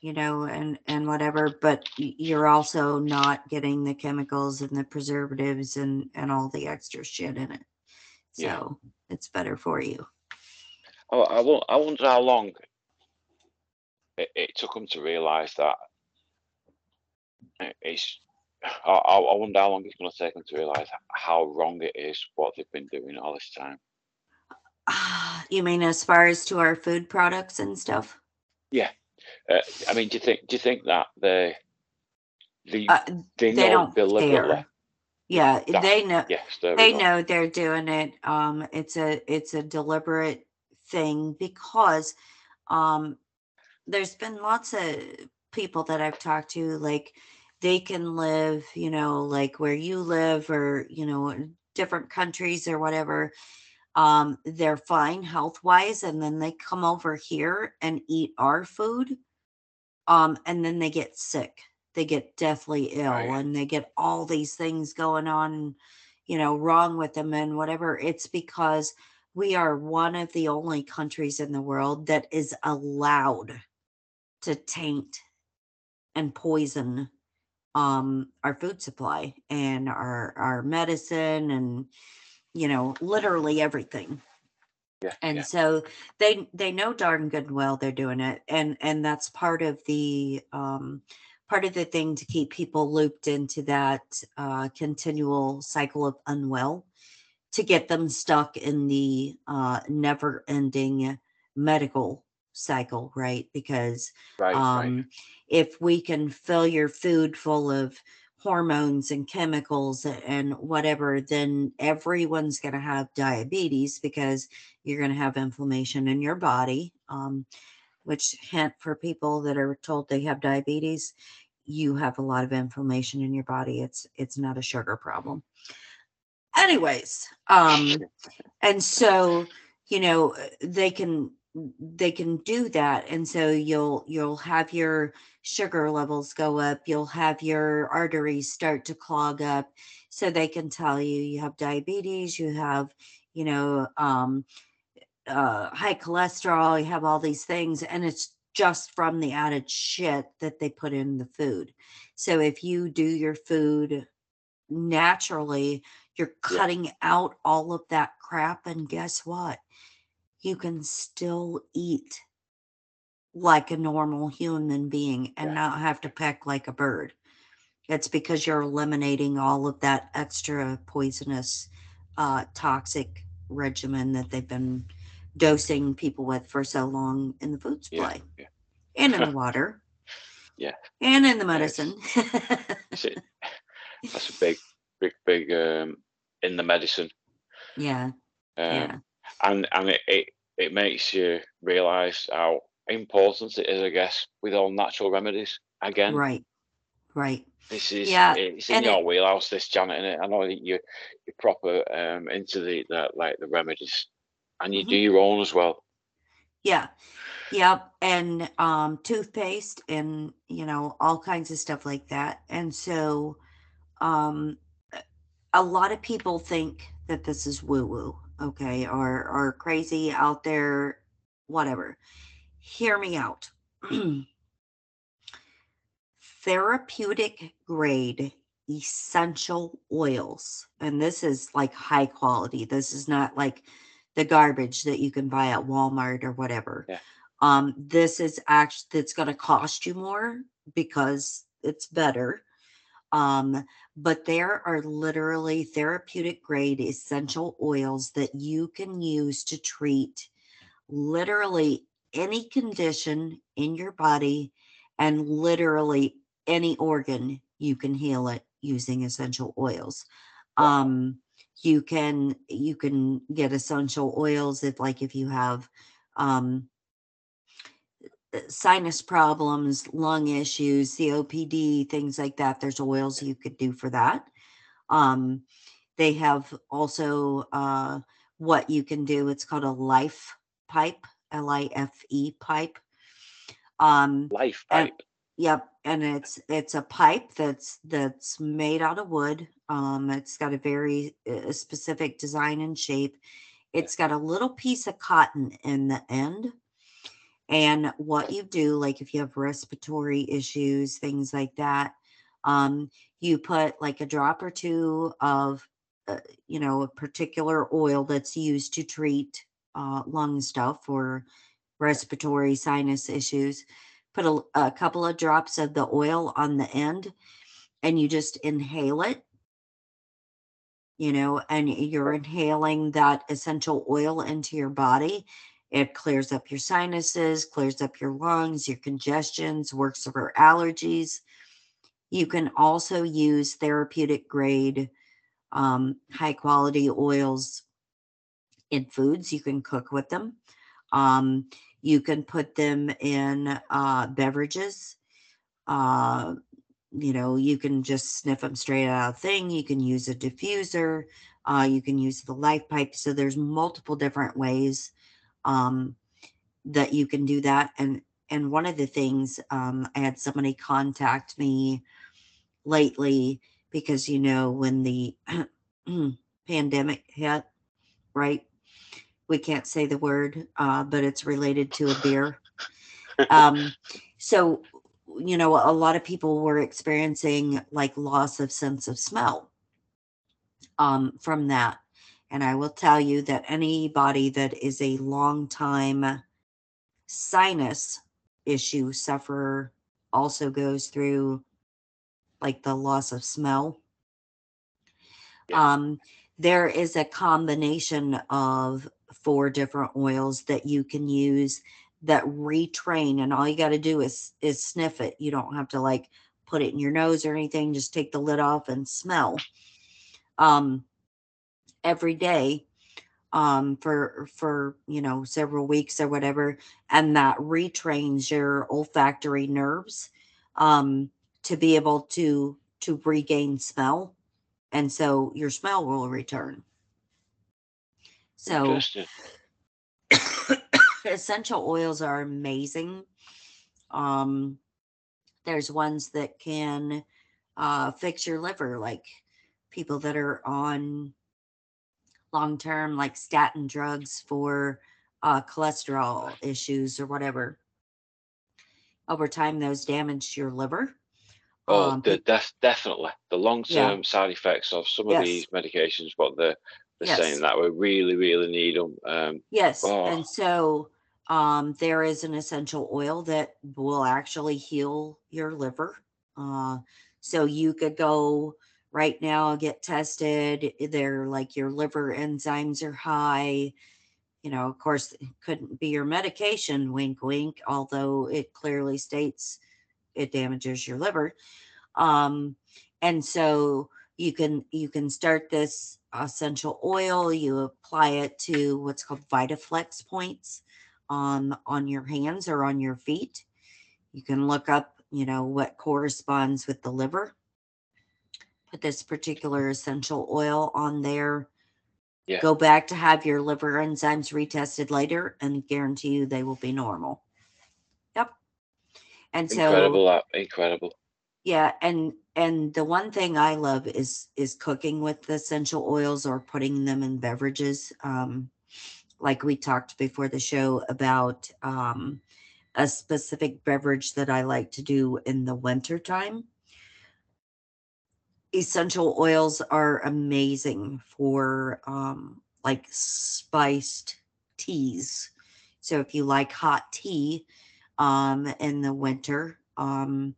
Speaker 4: you know, and and whatever, but you're also not getting the chemicals and the preservatives and and all the extra shit in it.
Speaker 3: Yeah.
Speaker 4: So, it's better for you.
Speaker 3: Oh, I, won- I wonder how long it, it took them to realise that it's. I, I wonder how long it's going to take them to realise how wrong it is what they've been doing all this time.
Speaker 4: You mean as far as to our food products and stuff?
Speaker 3: Uh, I mean, do you think do you think that they they
Speaker 4: Uh,
Speaker 3: they
Speaker 4: they
Speaker 3: know
Speaker 4: don't
Speaker 3: deliberately?
Speaker 4: care. yeah,
Speaker 3: That-
Speaker 4: they know.
Speaker 3: Yes,
Speaker 4: they
Speaker 3: go.
Speaker 4: know they're doing it um it's a it's a deliberate thing because um there's been lots of people that i've talked to like they can live you know like where you live or you know different countries or whatever um they're fine health wise and then they come over here and eat our food um and then they get sick they get deathly ill
Speaker 3: Right.
Speaker 4: and they get all these things going on you know wrong with them and whatever it's because we are one of the only countries in the world that is allowed to taint and poison um our food supply and our our medicine and you know literally everything
Speaker 3: Yeah,
Speaker 4: and
Speaker 3: yeah.
Speaker 4: so they they know darn good and well they're doing it and and that's part of the um part of the thing to keep people looped into that uh continual cycle of unwell to get them stuck in the uh never ending medical cycle right because
Speaker 3: Right, right.
Speaker 4: um, if we can fill your food full of hormones and chemicals and whatever, then everyone's going to have diabetes because you're going to have inflammation in your body. Um, which hint for people that are told they have diabetes, you have a lot of inflammation in your body. It's it's not a sugar problem. Anyways, um, and so you know uh, they can they can do that and so you'll you'll have your sugar levels go up you'll have your arteries start to clog up so they can tell you you have diabetes you have you know um uh high cholesterol you have all these things and it's just from the added shit that they put in the food. So if you do your food naturally you're
Speaker 3: Yeah.
Speaker 4: cutting out all of that crap and guess what you can still eat like a normal human being and
Speaker 3: Yeah.
Speaker 4: not have to peck like a bird it's because you're eliminating all of that extra poisonous uh toxic regimen that they've been dosing people with for so long in the food
Speaker 3: Yeah,
Speaker 4: supply
Speaker 3: yeah.
Speaker 4: and in the water
Speaker 3: Yeah.
Speaker 4: and in the medicine.
Speaker 3: That's a big, big, big um, in the medicine.
Speaker 4: yeah
Speaker 3: Um,
Speaker 4: yeah
Speaker 3: and and it, it it makes you realize how important it is, I guess, with all natural remedies. Again,
Speaker 4: right right
Speaker 3: this is
Speaker 4: Yeah,
Speaker 3: it's in
Speaker 4: and
Speaker 3: your
Speaker 4: it-
Speaker 3: wheelhouse, this Janet. And I know that you you're proper um, into the, the like the remedies, and you
Speaker 4: Mhm.
Speaker 3: do your own as well.
Speaker 4: Yeah. Yep. And um toothpaste and you know, all kinds of stuff like that. And so um a- lot of people think that this is woo woo, okay, or or crazy out there, whatever. Hear me out. Therapeutic grade essential oils. And this is like high quality. This is not like the garbage that you can buy at Walmart or whatever.
Speaker 3: Yeah.
Speaker 4: Um, this is actually it's going to cost you more because it's better. Um, but there are literally therapeutic grade essential oils that you can use to treat literally any condition in your body and literally any organ you can heal it using essential oils. Um you can you can get essential oils if like if you have um sinus problems lung issues copd things like that there's oils you could do for that um they have also uh what you can do it's called a life pipe l-i-f-e pipe um
Speaker 3: Life
Speaker 4: And-
Speaker 3: pipe.
Speaker 4: Yep, and it's it's a pipe that's that's made out of wood. Um, it's got a very uh, specific design and shape. It's got a little piece of cotton in the end. And what you do, like if you have respiratory issues, things like that, um, you put like a drop or two of, uh, you know, a particular oil that's used to treat uh, lung stuff or respiratory sinus issues. Put a, a couple of drops of the oil on the end and you just inhale it you know, and you're inhaling that essential oil into your body. It clears up your sinuses, clears up your lungs, your congestions, works for allergies. You can also use therapeutic grade, um, high quality oils in foods. You can cook with them. Um, you can put them in uh, beverages. Uh, you know, you can just sniff them straight out of thing. You can use a diffuser. Uh, you can use the life pipe. So there's multiple different ways um, that you can do that. And and one of the things um, I had somebody contact me lately because you know when the pandemic hit, right? We can't say the word, uh, but it's related to a beer. um, so you know, a lot of people were experiencing like loss of sense of smell um, from that. And I will tell you that anybody that is a long time sinus issue sufferer also goes through like the loss of smell. Um, there is a combination of four different oils that you can use that retrain and all you got to do is is sniff it. You don't have to like put it in your nose or anything. Just take the lid off and smell. Um every day um for for you know several weeks or whatever and that retrains your olfactory nerves um to be able to to regain smell and so your smell will return so essential oils are amazing. Um, there's ones that can uh, fix your liver, like people that are on long term, like statin drugs for uh, cholesterol issues or whatever. Over time, those damage your liver.
Speaker 3: Oh, um, the, def- definitely the long term yeah. side effects of some of yes. these medications, but the they're yes. saying that we really, really need them. Um,
Speaker 4: yes, oh. and so um, there is an essential oil that will actually heal your liver. Uh, so you could go right now get tested. They're like your liver enzymes are high. You know, of course, it couldn't be your medication, wink, wink, although it clearly states it damages your liver. Um, and so you can you can start this essential oil you apply it to what's called vitaflex points on on your hands or on your feet. You can look up, you know, what corresponds with the liver. Put this particular essential oil on there. Yeah. Go back to have your liver enzymes retested later and guarantee you they will be normal. Yep. And
Speaker 3: so incredible, uh, incredible.
Speaker 4: Yeah, and and the one thing I love is is cooking with essential oils or putting them in beverages. Um, like we talked before the show about um, a specific beverage that I like to do in the winter time. Essential oils are amazing for um, like spiced teas. So if you like hot tea um, in the winter, um,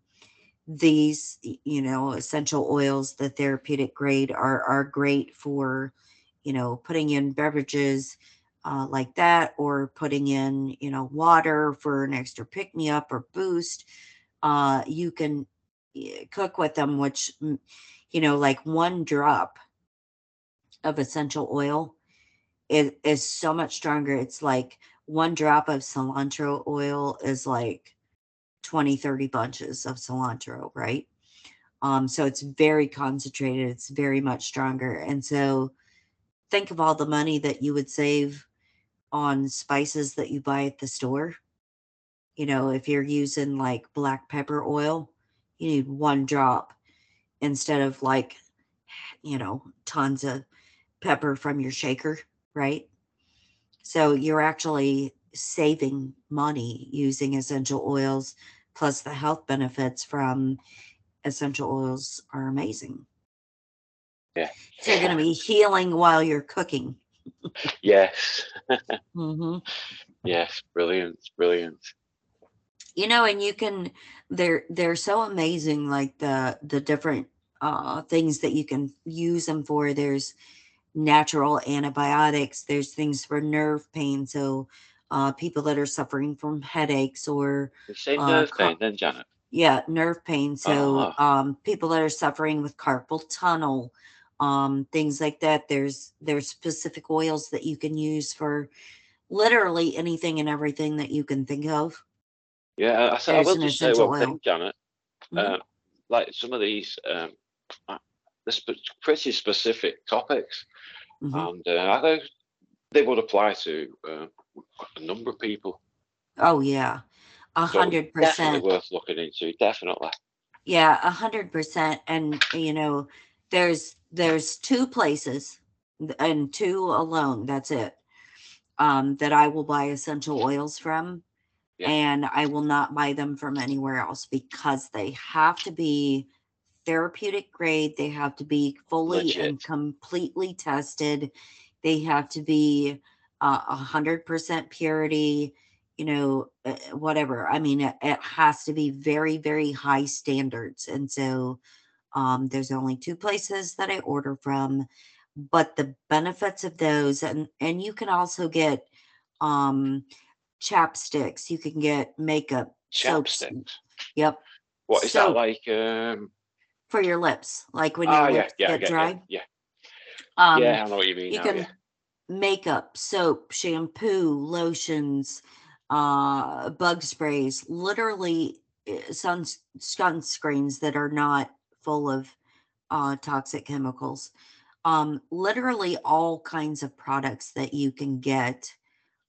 Speaker 4: these you know essential oils, the therapeutic grade, are are great for you know putting in beverages uh, like that, or putting in, you know, water for an extra pick me up or boost. Uh, you can eh, cook with them, which, mm, you know, like one drop of essential oil is, is so much stronger. It's like one drop of cilantro oil is like 20, 30 bunches of cilantro, right? Um, so it's very concentrated, it's very much stronger. And so think of all the money that you would save on spices that you buy at the store. You know, if you're using like black pepper oil, you need one drop instead of like, you know, tons of pepper from your shaker, right? So you're actually saving money using essential oils, plus the health benefits from essential oils are amazing.
Speaker 3: Yeah.
Speaker 4: So you're going to be healing while you're cooking
Speaker 3: yes.
Speaker 4: hmm
Speaker 3: yes, brilliant, brilliant.
Speaker 4: You know, and you can they're they're so amazing, like the the different uh things that you can use them for. There's natural antibiotics, there's things for nerve pain. So uh people that are suffering from headaches or
Speaker 3: say
Speaker 4: uh
Speaker 3: nerve pain, then Janet.
Speaker 4: yeah nerve pain so
Speaker 3: Ah.
Speaker 4: um people that are suffering with carpal tunnel um things like that there's there's specific oils that you can use for literally anything and everything that you can think of
Speaker 3: Yeah, I, I, I will just say one
Speaker 4: oil.
Speaker 3: thing, Janet.
Speaker 4: Mhm.
Speaker 3: Uh, like some of these, um, uh, pretty specific topics,
Speaker 4: Mhm.
Speaker 3: and uh, I think they would apply to uh, a number of people.
Speaker 4: oh yeah a hundred
Speaker 3: definitely
Speaker 4: percent
Speaker 3: worth looking into. Definitely.
Speaker 4: yeah a hundred percent and you know there's there's two places and two alone that's it um that i will buy essential oils from
Speaker 3: Yeah.
Speaker 4: and i will not buy them from anywhere else because they have to be therapeutic grade they have to be fully and completely tested. They have to be uh, a hundred percent purity you know uh, whatever. I mean it, it has to be very very high standards. And so um, there's only two places that i order from but the benefits of those and and you can also get um chapsticks. You can get makeup soaps.
Speaker 3: Chapsticks.
Speaker 4: yep.
Speaker 3: What is that like? Um,
Speaker 4: for your lips like when your
Speaker 3: yeah,
Speaker 4: lips
Speaker 3: yeah, I
Speaker 4: get dry
Speaker 3: you. Yeah,
Speaker 4: um
Speaker 3: yeah, I know what you mean.
Speaker 4: you
Speaker 3: now,
Speaker 4: can
Speaker 3: yeah.
Speaker 4: makeup soap shampoo lotions uh bug sprays literally uh, sun sunscreens that are not full of uh toxic chemicals um literally all kinds of products that you can get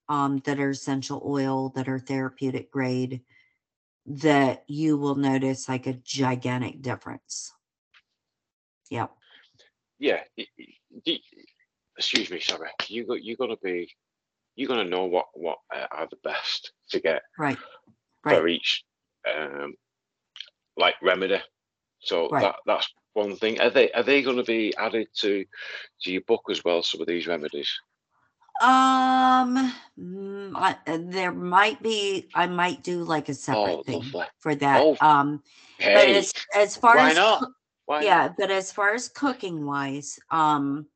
Speaker 4: um that are essential oil that are therapeutic grade that you will notice like a gigantic difference
Speaker 3: yeah. y- y- y- excuse me, sorry. You go, you're gonna be, you're gonna know what what uh, are the best to get
Speaker 4: right right
Speaker 3: for each, um, like remedy. So
Speaker 4: Right.
Speaker 3: that that's one thing. Are they are they going to be added to to your book as well? Some of these remedies.
Speaker 4: Um, mm, I, there might be. I might do like a separate
Speaker 3: Oh,
Speaker 4: thing for that.
Speaker 3: Oh,
Speaker 4: um, but as as far as
Speaker 3: not? Why?
Speaker 4: yeah, but as far as cooking wise, um,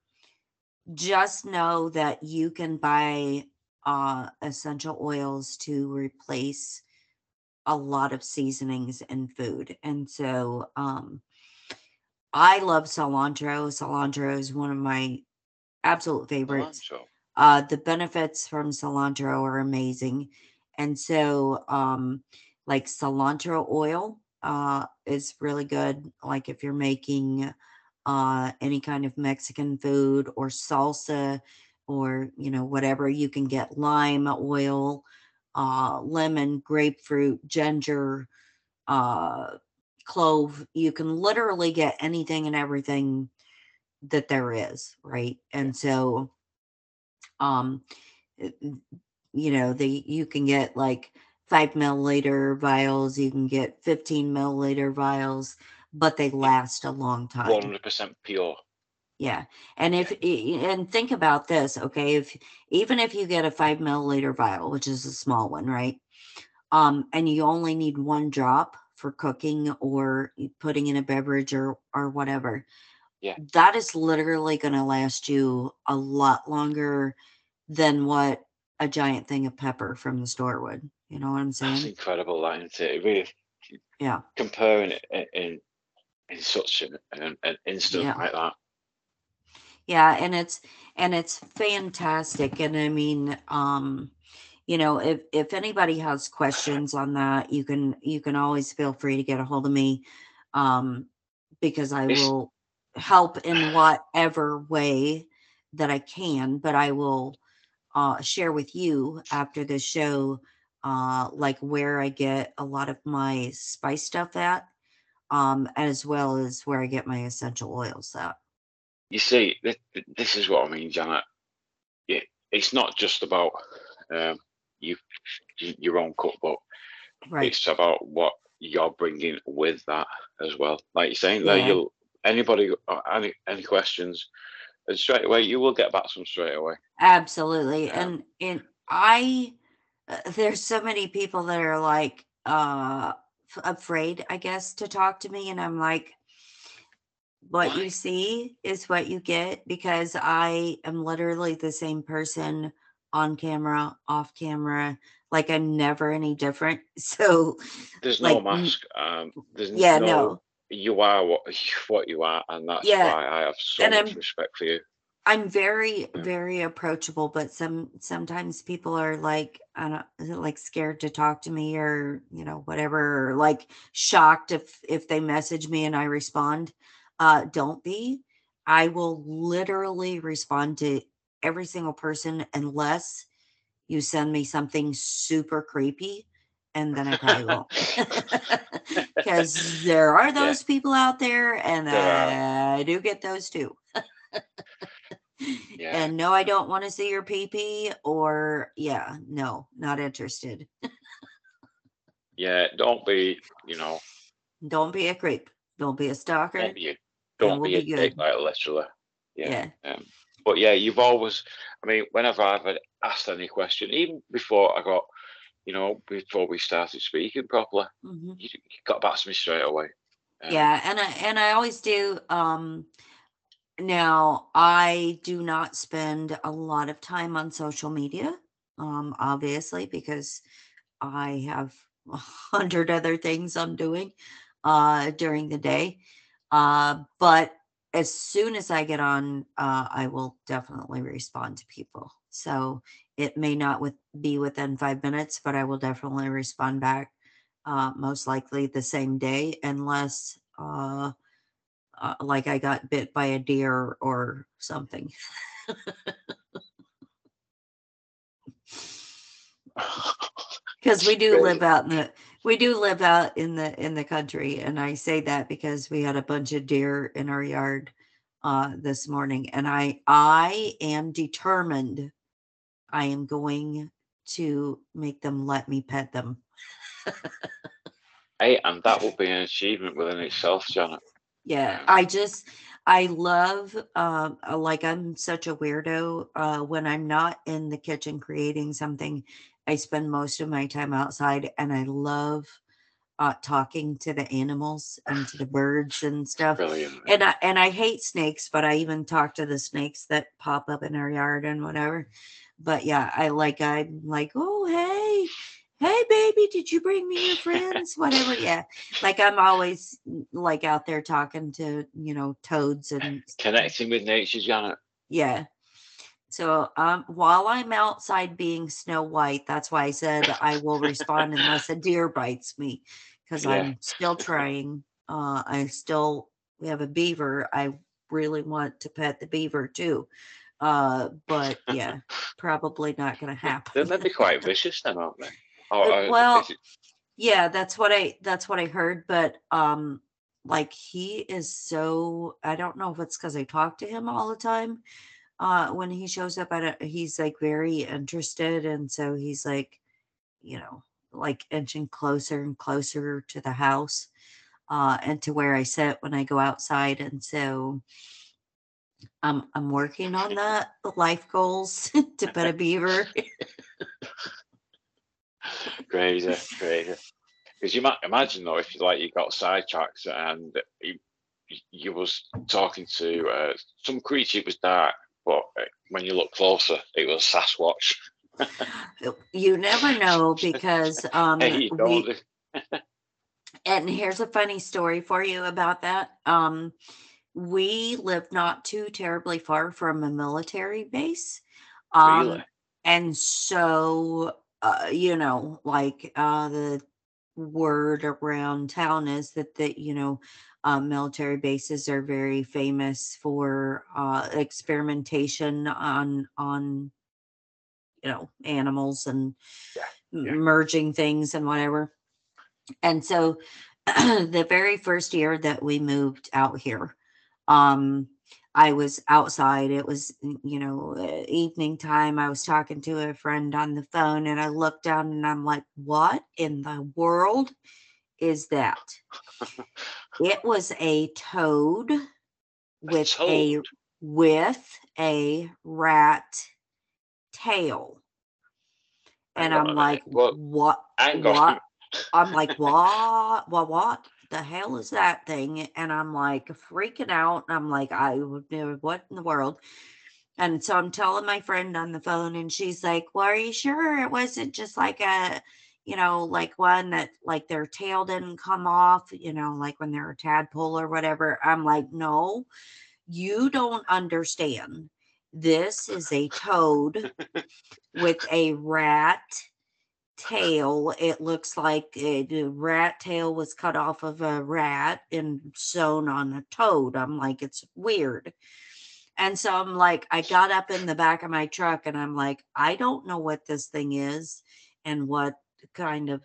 Speaker 4: just know that you can buy uh essential oils to replace a lot of seasonings in food, and so um, I love cilantro. Cilantro is one of my absolute favorites
Speaker 3: Cilantro.
Speaker 4: uh the benefits from cilantro are amazing and so um like cilantro oil uh is really good like if you're making uh any kind of mexican food or salsa or you know whatever you can get lime oil uh lemon grapefruit ginger uh clove. You can literally get anything and everything that there is right? And so um you know the you can get like five milliliter vials you can get 15 milliliter vials but they last a long time.
Speaker 3: One hundred percent pure.
Speaker 4: yeah and if and think about this okay if even if you get a five milliliter vial which is a small one right? Um and you only need one drop for cooking or putting in a beverage or or whatever
Speaker 3: Yeah.
Speaker 4: that is literally going to last you a lot longer than what a giant thing of pepper from the store would you know what i'm
Speaker 3: That's
Speaker 4: saying
Speaker 3: incredible, that isn't it? Really
Speaker 4: yeah
Speaker 3: comparing it in in, in such an, an, an instant
Speaker 4: Yeah.
Speaker 3: like that.
Speaker 4: yeah and it's and it's fantastic and i mean um you know if if anybody has questions on that you can you can always feel free to get a hold of me um because i
Speaker 3: It's-
Speaker 4: will help in whatever way that i can but i will uh share with you after the show uh like where i get a lot of my spice stuff at um as well as where i get my essential oils at
Speaker 3: You see, this, this is what I mean, Janet. Yeah, it's not just about um, you, your own cookbook.
Speaker 4: right
Speaker 3: It's about what you're bringing with that as well. Like you're saying, there,
Speaker 4: Yeah.
Speaker 3: you'll anybody uh, any any questions, and straight away you will get back to them straight away.
Speaker 4: Absolutely.
Speaker 3: Yeah.
Speaker 4: And and I there's so many people that are like uh f- afraid, I guess, to talk to me and I'm like what you see is what you get because I am literally the same person on camera, off camera. Like I'm never any different. So
Speaker 3: There's no
Speaker 4: Like, n-
Speaker 3: mask. Um, there's
Speaker 4: yeah,
Speaker 3: no,
Speaker 4: no.
Speaker 3: You are what what you are, and that's
Speaker 4: Yeah,
Speaker 3: why I have so
Speaker 4: and
Speaker 3: much
Speaker 4: I'm-
Speaker 3: respect for you.
Speaker 4: I'm very,
Speaker 3: Yeah.
Speaker 4: very approachable, but some sometimes people are like, I don't is it like scared to talk to me or you know whatever, or like shocked if if they message me and I respond. Uh, don't be. I will literally respond to every single person unless you send me something super creepy, and then I probably won't. Because there are
Speaker 3: Yeah.
Speaker 4: those people out there, and I do get those too.
Speaker 3: Yeah.
Speaker 4: And no, I don't want to see your PP or yeah, no, not interested.
Speaker 3: Yeah, don't be, you know,
Speaker 4: Don't be a creep. Don't be a stalker.
Speaker 3: don't be, a, don't
Speaker 4: we'll
Speaker 3: be a
Speaker 4: be
Speaker 3: dick, literally. Yeah.
Speaker 4: Yeah.
Speaker 3: Um, but yeah, you've always, I mean, whenever I've had asked any question, even before I got, you know, before we started speaking properly,
Speaker 4: Mhm.
Speaker 3: you, you got back to me straight away. Um,
Speaker 4: Yeah, and I and I always do. Um now I do not spend a lot of time on social media, um, obviously, because I have a hundred other things I'm doing uh during the day. Uh, but as soon as I get on, uh, I will definitely respond to people. So it may not with be within five minutes, but I will definitely respond back uh, most likely the same day, unless uh, uh, like I got bit by a deer or something. Because we do live out in the we do live out in the in the country, and I say that because we had a bunch of deer in our yard uh, this morning, and I I am determined. I am going to make them let me pet them.
Speaker 3: Hey, and that will be an achievement within itself, Janet.
Speaker 4: Yeah. I just I love um uh, like I'm such a weirdo uh when I'm not in the kitchen creating something I spend most of my time outside and I love uh talking to the animals and to the birds and stuff.
Speaker 3: Brilliant.
Speaker 4: And I and I hate snakes, but I even talk to the snakes that pop up in our yard and whatever. But yeah, I like I'm like, "Oh, hey. Hey baby, did you bring me your friends?" whatever. Yeah like I'm always like out there talking to you know toads and
Speaker 3: Connecting with nature, Janet.
Speaker 4: yeah. So um, while I'm outside being Snow White, that's why I said I will respond unless a deer bites me, because
Speaker 3: Yeah.
Speaker 4: I'm still trying. Uh, I still we have a beaver. I really want to pet the beaver too, uh, but yeah, probably not going to happen.
Speaker 3: Then they'd be quite vicious, then, aren't they? Is
Speaker 4: well, yeah that's what i that's what i heard but um like he is so i don't know if it's because i talk to him all the time uh when he shows up at a he's like very interested and so he's like you know like inching closer and closer to the house uh and to where i sit when i go outside and so i'm i'm working on that the life goals to put a beaver
Speaker 3: crazy, crazy. Because you might imagine though, if you like you got sidetracked and you, you was talking to uh, some creature, it was dark, but uh, when you look closer, it was Sasquatch.
Speaker 4: you never know because um
Speaker 3: Hey,
Speaker 4: we. And here's a funny story for you about that. Um, we live not too terribly far from a military base. Um,
Speaker 3: Really?
Speaker 4: And so, uh, you know, like uh, the word around town is that, that you know, uh, military bases are very famous for uh, experimentation on on you know animals and
Speaker 3: Yeah, yeah.
Speaker 4: merging things and whatever and so the very first year that we moved out here um i was outside it was you know uh, evening time i was talking to a friend on the phone and i looked down and i'm like what in the world is that it was a toad with a
Speaker 3: toad?
Speaker 4: with a rat tail. And I'm like.
Speaker 3: What?
Speaker 4: what?
Speaker 3: Hang on.
Speaker 4: What? I'm like, what? What? What the hell is that thing? And I'm like freaking out. I'm like, I would what in the world? And so I'm telling my friend on the phone, and she's like, Well, are you sure it wasn't just like a, you know, like one that like their tail didn't come off, you know, like when they're a tadpole or whatever? I'm like, No, you don't understand. This is a toad with a rat tail. It looks like a the rat tail was cut off of a rat and sewn on a toad. I'm like, it's weird. And so I'm like, I got up in the back of my truck and I'm like, I don't know what this thing is and what kind of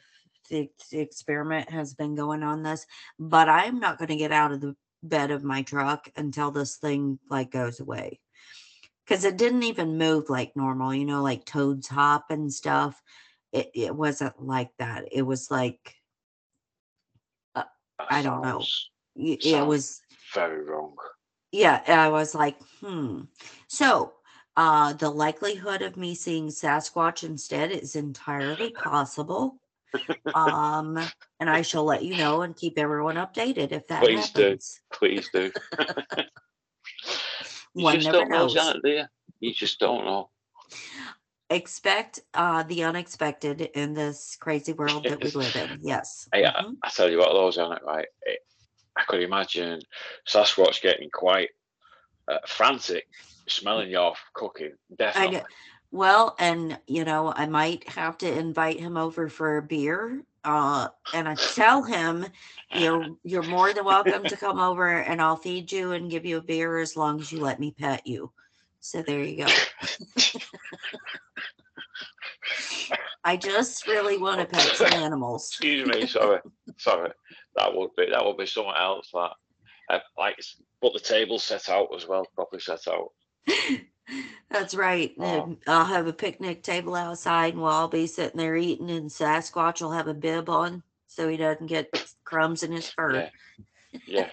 Speaker 4: the, experiment has been going on this, but I'm not going to get out of the bed of my truck until this thing like goes away. Cause it didn't even move like normal, you know, like toads hop and stuff. It, it wasn't like that. It was like,
Speaker 3: That
Speaker 4: I don't know. it was
Speaker 3: Very wrong.
Speaker 4: yeah i was like hmm so uh the likelihood of me seeing sasquatch instead is entirely possible um and i shall let you know and keep everyone updated if that
Speaker 3: Please do.
Speaker 4: happens
Speaker 3: Please do. you
Speaker 4: One
Speaker 3: just don't know,
Speaker 4: knows.
Speaker 3: Janet, do you? You just don't know.
Speaker 4: Expect uh the unexpected in this crazy world that we live in yes
Speaker 3: Hey, I,
Speaker 4: Mhm.
Speaker 3: I tell you what, those on it, right? It, I could imagine Sasquatch getting quite uh, frantic, smelling your cooking.
Speaker 4: I
Speaker 3: Definitely.
Speaker 4: Well, and you know, I might have to invite him over for a beer. Uh, and I tell him you're you're more than welcome to come over and I'll feed you and give you a beer as long as you let me pet you. So there you go. I just really want to pet some animals.
Speaker 3: Excuse me, sorry, sorry. That would be that would be something else. That uh, like put the table set out as well, properly set out.
Speaker 4: That's right. And I'll have a picnic table outside and we'll all be sitting there eating and Sasquatch will have a bib on so he doesn't get crumbs in his fur.
Speaker 3: Yeah. Yeah,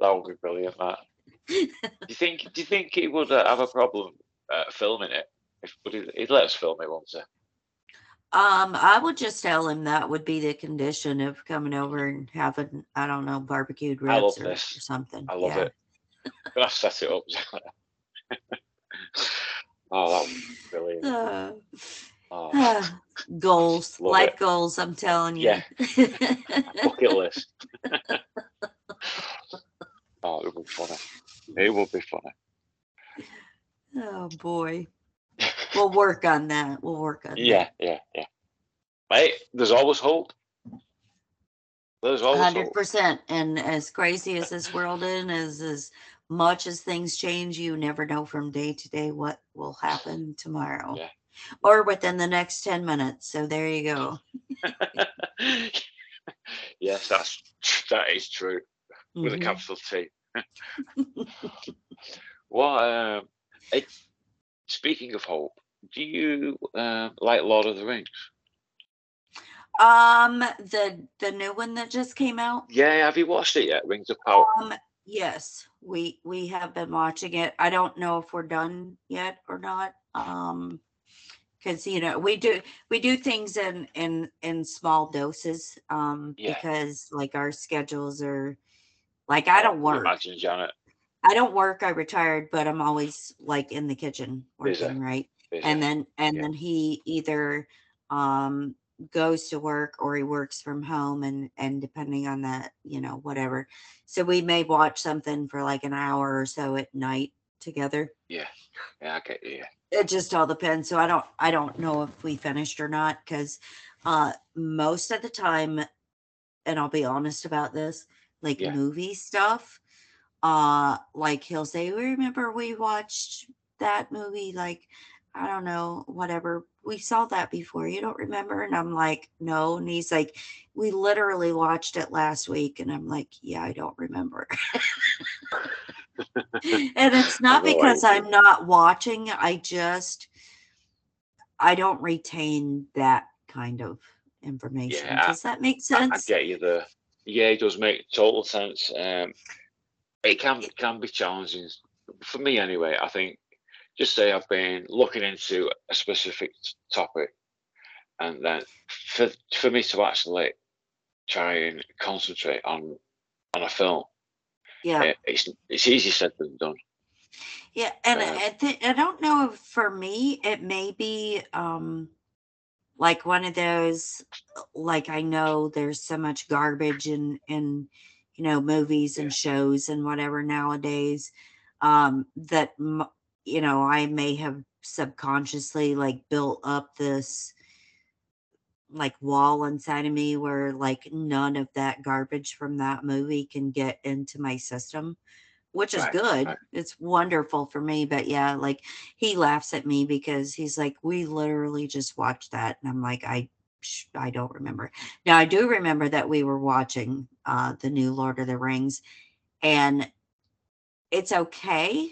Speaker 3: that would be brilliant. That. Do you think? Do you think he would uh, have a problem uh, filming it? If would he, he'd let us film it, won't he?
Speaker 4: Um, I would just tell him that would be the condition of coming over and having, I don't know, barbecued
Speaker 3: I
Speaker 4: ribs or, or something.
Speaker 3: I love
Speaker 4: yeah.
Speaker 3: it. Gonna set it up. oh, that would be brilliant.
Speaker 4: Uh,
Speaker 3: Oh,
Speaker 4: goals,
Speaker 3: Love
Speaker 4: life
Speaker 3: it.
Speaker 4: goals. I'm telling you.
Speaker 3: Yeah. bucket list. oh, it would be funny. It would be funny.
Speaker 4: oh boy, we'll work on that. We'll work on
Speaker 3: Yeah, yeah, yeah. Mate, there's always hope. There's always
Speaker 4: Hundred
Speaker 3: hope.
Speaker 4: percent. And as crazy as this world is, as as much as things change, you never know from day to day what will happen tomorrow.
Speaker 3: Yeah.
Speaker 4: Or within the next 10 minutes. So there you go.
Speaker 3: yes, that's that is true. With a
Speaker 4: Mhm.
Speaker 3: capital T. well, um it, speaking of hope, do you um like Lord of the Rings?
Speaker 4: Um, the the new one that just came out.
Speaker 3: Yeah, have you watched it yet? Rings of Power.
Speaker 4: Um, yes, we we have been watching it. I don't know if we're done yet or not. Um, because you know we do we do things in in in small doses. Um,
Speaker 3: Yeah.
Speaker 4: because like our schedules are like I don't work.
Speaker 3: Imagine Janet.
Speaker 4: I don't work. I retired, but I'm always like in the kitchen
Speaker 3: Busy.
Speaker 4: working, right?
Speaker 3: busy.
Speaker 4: and then and
Speaker 3: Yeah.
Speaker 4: then he either um goes to work or he works from home and and depending on that you know whatever so we may watch something for like an hour or so at night together
Speaker 3: yeah, Yeah, okay. yeah.
Speaker 4: it just all depends so i don't i don't know if we finished or not because uh most of the time and i'll be honest about this like
Speaker 3: Yeah.
Speaker 4: movie stuff uh like he'll say we remember we watched that movie like i don't know whatever we saw that before you don't remember and i'm like no and he's like we literally watched it last week and i'm like yeah i don't remember and it's not because i'm not watching i just i don't retain that kind of information
Speaker 3: Yeah,
Speaker 4: does that make
Speaker 3: I, I get you there. Yeah, it does make total sense. Um, it can can be challenging for me anyway, I think just say I've been looking into a specific topic, and then for for me to actually try and concentrate on on a film,
Speaker 4: Yeah.
Speaker 3: it, it's it's easier said than done.
Speaker 4: Yeah, and
Speaker 3: Uh,
Speaker 4: I, I, I don't know if for me it may be um like one of those like I know there's so much garbage in in you know movies and shows and whatever nowadays um that you know I may have subconsciously like built up this like wall inside of me where like none of that garbage from that movie can get into my system which is
Speaker 3: Right,
Speaker 4: good.
Speaker 3: right.
Speaker 4: it's wonderful for me but yeah like he laughs at me because he's like we literally just watched that and i'm like i sh- i don't remember. Now i do remember that we were watching uh the new lord of the rings and it's okay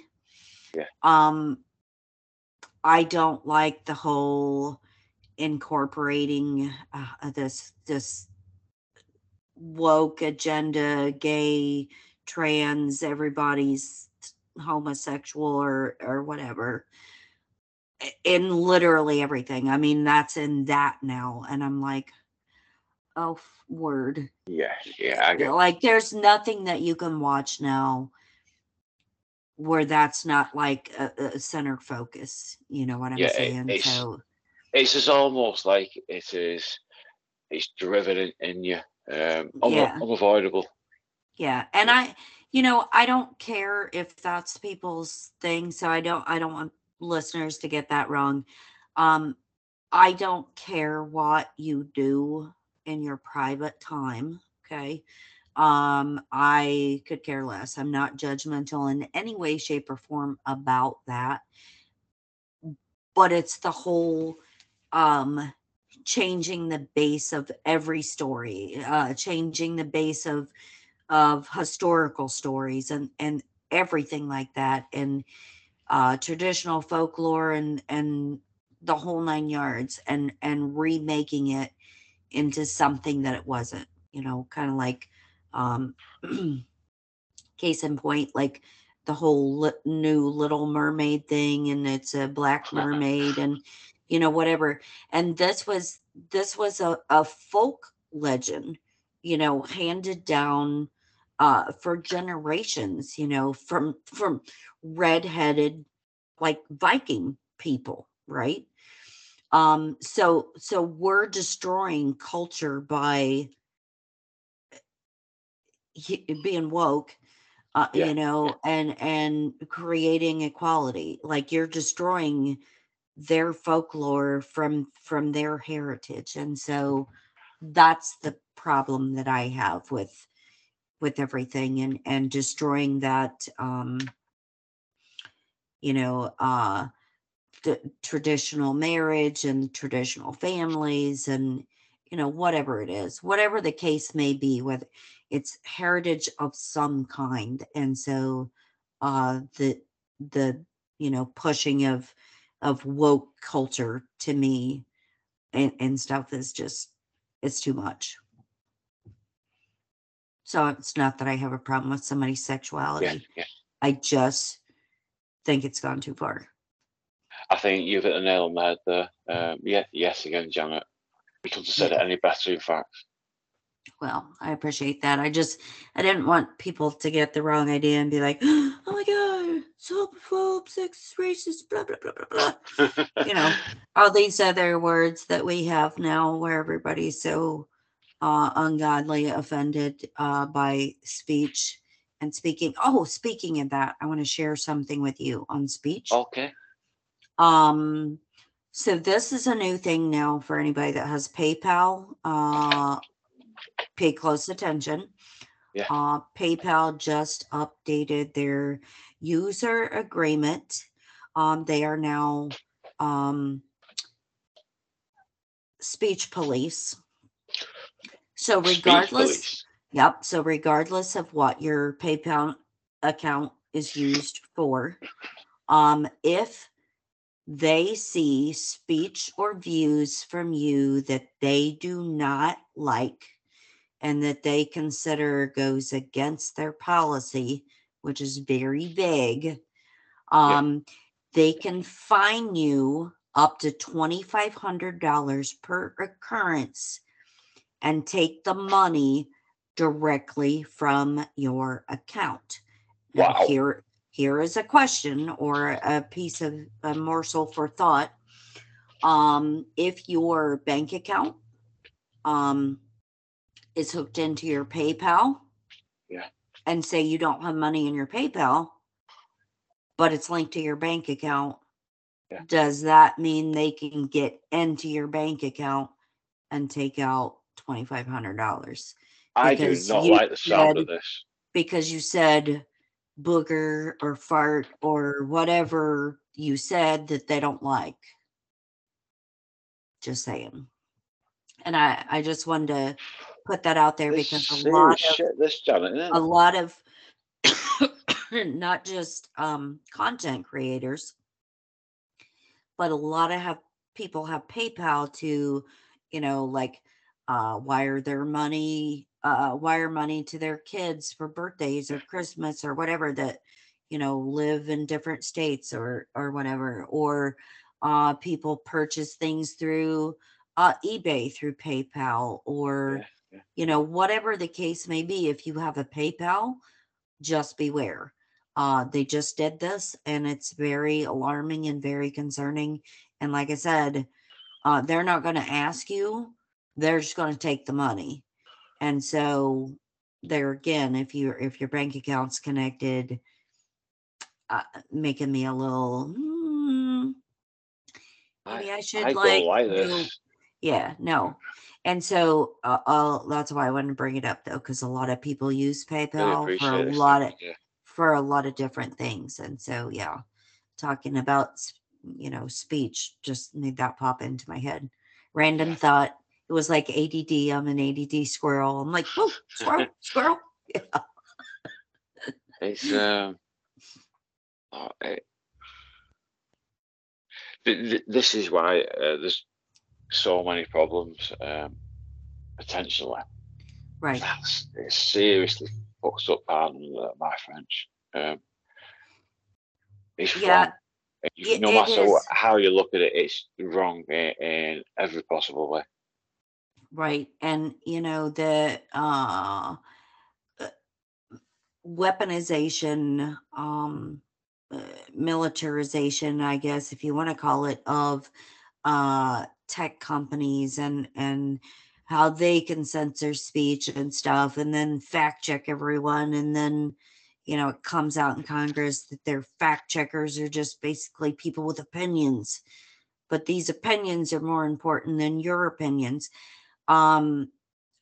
Speaker 3: Yeah.
Speaker 4: um i don't like the whole incorporating uh, this this woke agenda gay trans everybody's homosexual or or whatever in literally everything i mean that's in that now and i'm like oh word
Speaker 3: Yeah, yeah,
Speaker 4: like there's nothing that you can watch now where that's not like a, a center focus you know what i'm
Speaker 3: Yeah, it-
Speaker 4: saying
Speaker 3: it's-
Speaker 4: so
Speaker 3: It's just almost like it is. It's driven in, in you, um,
Speaker 4: Yeah.
Speaker 3: unavoidable.
Speaker 4: Yeah, and I, you know, I don't care if that's people's thing, so I don't I don't want listeners to get that wrong. Um I don't care what you do in your private time, okay? Um I could care less. I'm not judgmental in any way shape or form about that. But it's the whole um changing the base of every story, uh changing the base of of historical stories and and everything like that and uh traditional folklore and and the whole nine yards and and remaking it into something that it wasn't you know kind of like um case in point like the whole li- new little mermaid thing and it's a black mermaid and you know whatever. And this was this was a, a folk legend you know handed down uh for generations you know from from redheaded like viking people right um so so we're destroying culture by being woke uh,
Speaker 3: Yeah,
Speaker 4: you know and and creating equality. Like you're destroying their folklore from from their heritage. And so that's the problem that i have with with everything and and destroying that um you know uh the traditional marriage and traditional families and you know whatever it is whatever the case may be whether it's heritage of some kind. And so uh the the you know pushing of of woke culture to me and, and stuff is just it's too much. So it's not that i have a problem with somebody's
Speaker 3: yeah,
Speaker 4: sexuality
Speaker 3: yeah.
Speaker 4: i just think it's gone too far
Speaker 3: I think you've hit the nail on the head there. Um, yeah, yes, again, Janet. We couldn't have said it any better, in fact.
Speaker 4: Well, I appreciate that. I just I didn't want people to get the wrong idea and be like, "Oh my god, it's homophobe, sexist, racist, blah blah blah blah blah." You know, all these other words that we have now, where everybody's so uh, ungodly offended uh, by speech and speaking. Oh, speaking of that, I want to share something with you on speech.
Speaker 3: okay.
Speaker 4: Um, so this is a new thing now for anybody that has PayPal. Uh, pay close attention.
Speaker 3: Yeah.
Speaker 4: Uh, PayPal just updated their user agreement. Um, they are now um, speech police. So regardless. Yep. So regardless of what your PayPal account is used for, um, if they see speech or views from you that they do not like and that they consider goes against their policy, which is very vague, Um, they can fine you up to $2,500 per occurrence and take the money directly from your account. Now,
Speaker 3: Wow.
Speaker 4: here, here is a question or a piece of a morsel for thought. Um, if your bank account um, is hooked into your PayPal,
Speaker 3: Yeah.
Speaker 4: and say you don't have money in your PayPal, but it's linked to your bank account,
Speaker 3: Yeah.
Speaker 4: does that mean they can get into your bank account and take out twenty five hundred dollars?
Speaker 3: I do not like the sound of this.
Speaker 4: because you said booger or fart or whatever you said that they don't like. Just saying. And I, I just wanted to put that out there
Speaker 3: This
Speaker 4: because a lot of
Speaker 3: this Janet,
Speaker 4: a lot of not just um content creators, but a lot of have people have PayPal to, you know, like uh wire their money, uh wire money to their kids for birthdays or Christmas or whatever that, you know, live in different states or or whatever. Or uh people purchase things through uh eBay through PayPal or
Speaker 3: Yeah, yeah.
Speaker 4: you know, whatever the case may be, if you have a PayPal, just beware. Uh, they just did this and it's very alarming and very concerning. And like I said, uh, they're not going to ask you, they're just going to take the money. And so there again, if you if your bank account's connected, uh, making me a little, hmm, maybe I, should
Speaker 3: I
Speaker 4: like, do- yeah, no. And so uh, uh, that's why I wanted to bring it up though, because a lot of people use PayPal for a
Speaker 3: this.
Speaker 4: lot of
Speaker 3: you.
Speaker 4: for a lot of different things. And so yeah, talking about you know speech just made that pop into my head. Random
Speaker 3: Yeah.
Speaker 4: thought. It was like ADD. I'm an ADD squirrel. I'm like, whoa, squirrel, squirrel. Yeah.
Speaker 3: It's um, oh, it, th- th- this is why uh, there's so many problems um, potentially.
Speaker 4: Right.
Speaker 3: That's it's seriously fucked up. Pardon my French. Um, it's
Speaker 4: Yeah,
Speaker 3: wrong. It- no matter what, how you look at it, it's wrong in, in every possible way.
Speaker 4: Right. And you know, the uh uh, weaponization, um uh, militarization, I guess, if you want to call it, of uh tech companies and and how they can censor speech and stuff and then fact check everyone and then you know it comes out in congress that their fact checkers are just basically people with opinions but these opinions are more important than your opinions um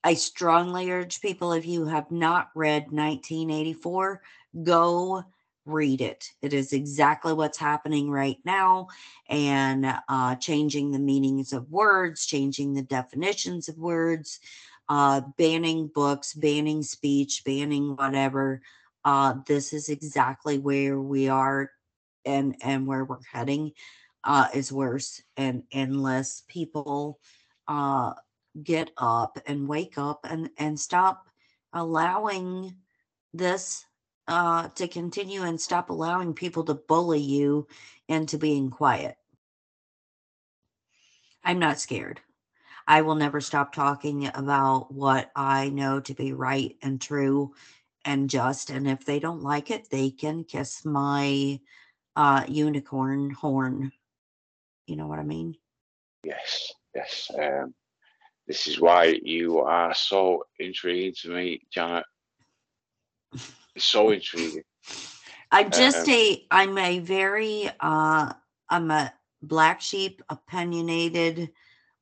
Speaker 4: i strongly urge people if you have not read 1984 go read it it is exactly what's happening right now and uh, changing the meanings of words, changing the definitions of words, uh, banning books, banning speech, banning whatever. Uh, this is exactly where we are and and where we're heading uh, is worse. And unless people uh, get up and wake up and and stop allowing this uh, to continue and stop allowing people to bully you into being quiet. I'm not scared. I will never stop talking about what I know to be right and true and just. And if they don't like it, they can kiss my uh, unicorn horn. You know what I mean?
Speaker 3: Yes, yes. Um, this is why you are so intriguing to me, Janet. So intriguing.
Speaker 4: I'm just
Speaker 3: Um,
Speaker 4: a I'm a very uh I'm a black sheep, opinionated,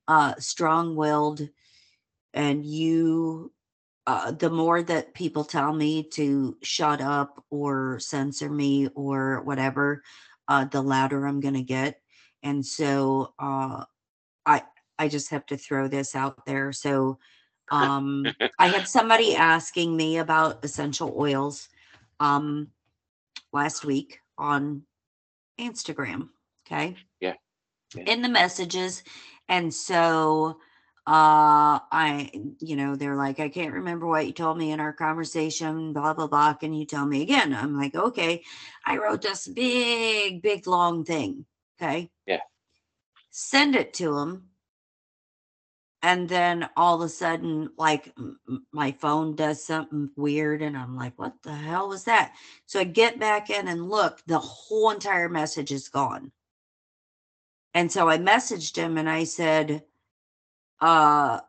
Speaker 4: uh strong-willed and you uh the more that people tell me to shut up or censor me or whatever, uh the louder I'm going to get. And so uh I I just have to throw this out there. So um I had somebody asking me about essential oils um last week on Instagram. Okay.
Speaker 3: Yeah, yeah.
Speaker 4: In the messages. And so uh i you know they're like i can't remember what you told me in our conversation blah blah blah can you tell me again i'm like okay i wrote this big big long thing okay
Speaker 3: Yeah.
Speaker 4: send it to him and then all of a sudden like my phone does something weird and i'm like what the hell was that so i get back in and look the whole entire message is gone and so i messaged him and i said uh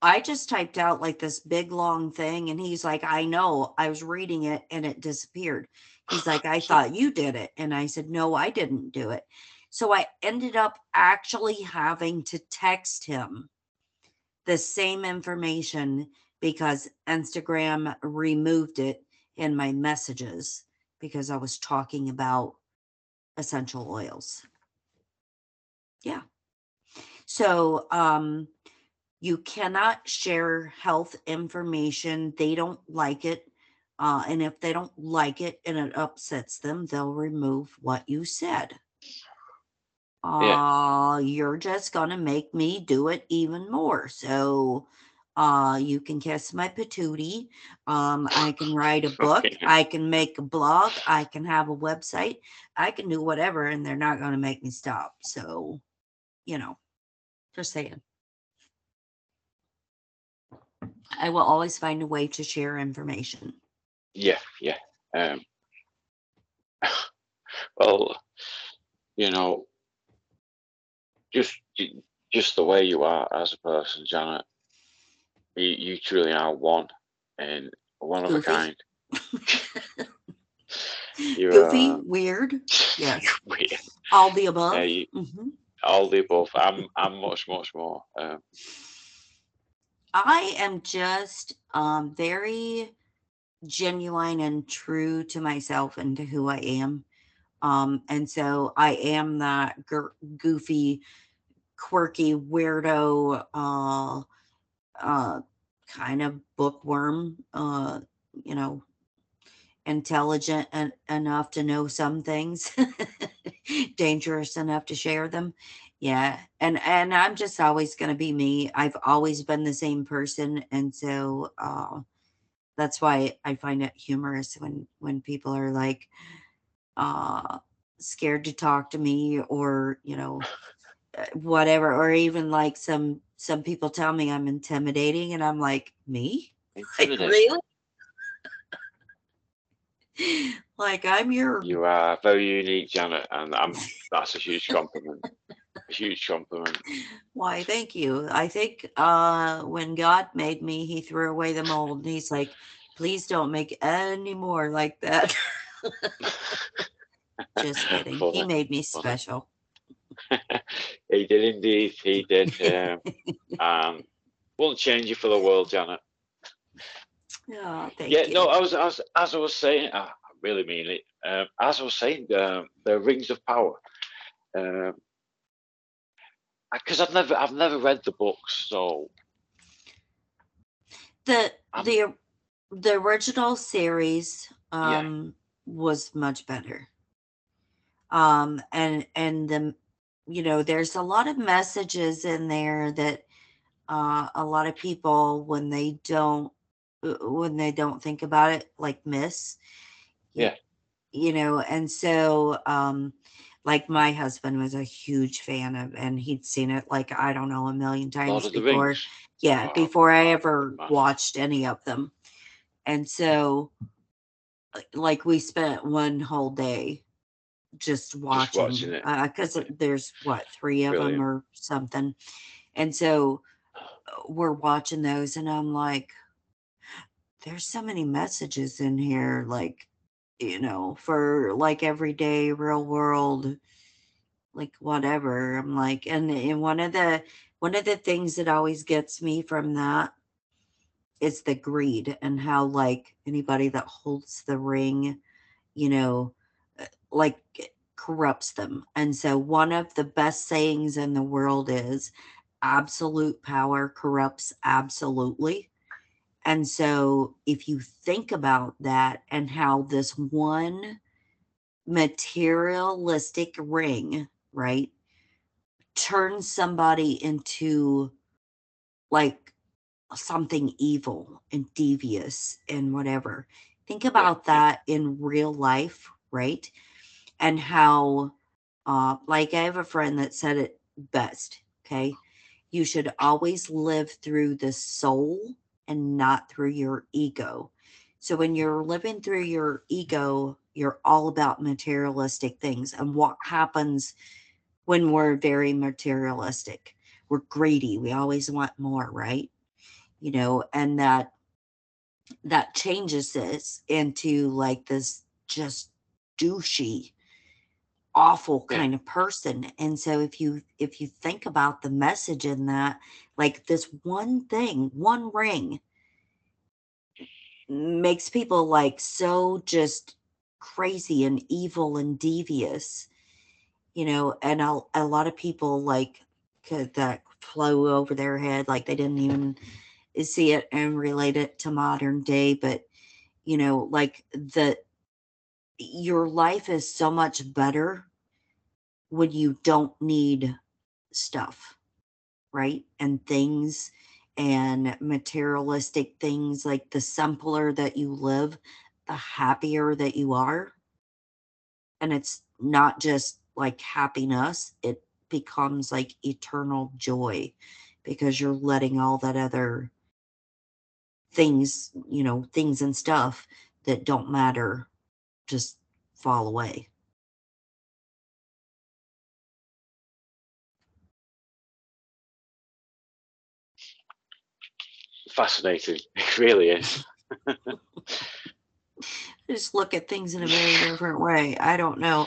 Speaker 4: I just typed out like this big long thing and he's like, I know. I was reading it and it disappeared. He's like, I thought you did it. And I said, No, I didn't do it. So I ended up actually having to text him the same information because Instagram removed it in my messages because I was talking about essential oils. Yeah. So, um, you cannot share health information. They don't like it. Uh, and if they don't like it and it upsets them, they'll remove what you said. Uh, you're just going to make me do it even more. So, uh, you can kiss my patootie. Um, I can write a book.
Speaker 3: Okay.
Speaker 4: I can make a blog. I can have a website. I can do whatever, and they're not going to make me stop. So, you know, just saying. I will always find a way to share information.
Speaker 3: Yeah, yeah. Um, well, you know, just just the way you are as a person, Janet, you, you truly are one and one of a kind. You
Speaker 4: Goofy,
Speaker 3: are
Speaker 4: weird, yes.
Speaker 3: weird.
Speaker 4: all the above.
Speaker 3: Yeah, you,
Speaker 4: Mhm.
Speaker 3: all the above. I'm I'm much much more. Um,
Speaker 4: I am just um, very genuine and true to myself and to who I am. Um, and so I am that gir- goofy, quirky, weirdo, uh, uh, kind of bookworm, uh, you know, intelligent en- enough to know some things, dangerous enough to share them. Yeah, and and I'm just always going to be me. I've always been the same person, and so uh, that's why I find it humorous when when people are like uh, scared to talk to me, or you know, uh, whatever, or even like some some people tell me I'm intimidating, and I'm like, me, like really, like I'm your
Speaker 3: You are very unique, Janet, and I'm that's a huge compliment. A huge compliment.
Speaker 4: Why, thank you. I think uh when God made me, he threw away the mold and he's like, please don't make any more like that. Just kidding. He made me special.
Speaker 3: He did indeed. He did. Um, um, won't change you for the world, Janet.
Speaker 4: Oh, thank
Speaker 3: yeah,
Speaker 4: you.
Speaker 3: no, I was as as I was saying, I really mean it. Um, as I was saying, um, the rings of power. Um, because I've never I've never read the books, so
Speaker 4: the
Speaker 3: I'm-
Speaker 4: the the original series
Speaker 3: Yeah.
Speaker 4: um was much better. Um and and the you know, there's a lot of messages in there that uh a lot of people when they don't uh, when they don't think about it like miss
Speaker 3: Yeah.
Speaker 4: you know and so um like my husband was a huge fan of and he'd seen it like i don't know a million times
Speaker 3: the
Speaker 4: before yeah
Speaker 3: Oh,
Speaker 4: before i ever
Speaker 3: man.
Speaker 4: watched any of them and so like we spent one whole day just watching because there's what three of them or something. And so uh, we're watching those and i'm like there's so many messages in here like you know for like everyday real world like whatever. I'm like and, and one of the one of the things that always gets me from that is the greed and how like anybody that holds the ring you know uh, like corrupts them. And so one of the best sayings in the world is absolute power corrupts absolutely. And so if you think about that and how this one materialistic ring, right, turns somebody into like something evil and devious and whatever. Think about that in real life, right? And how, uh, like, I have a friend that said it best. Okay. You should always live through the soul and not through your ego. So when you're living through your ego, you're all about materialistic things. And what happens when we're very materialistic? We're greedy. We always want more, right? You know, and that that changes this into like this just douchey awful kind of person and so if you if you think about the message in that like this one thing one ring makes people like so just crazy and evil and devious you know and a, a lot of people like could that flew over their head like they didn't even Eh, see it and relate it to modern day but you know like the your life is so much better when you don't need stuff right? And things and materialistic things like the simpler that you live the happier that you are. And it's not just like happiness it becomes like eternal joy because you're letting all that other things you know things and stuff that don't matter just fall away
Speaker 3: Fascinating. It really is.
Speaker 4: just look at things in a very different way i don't know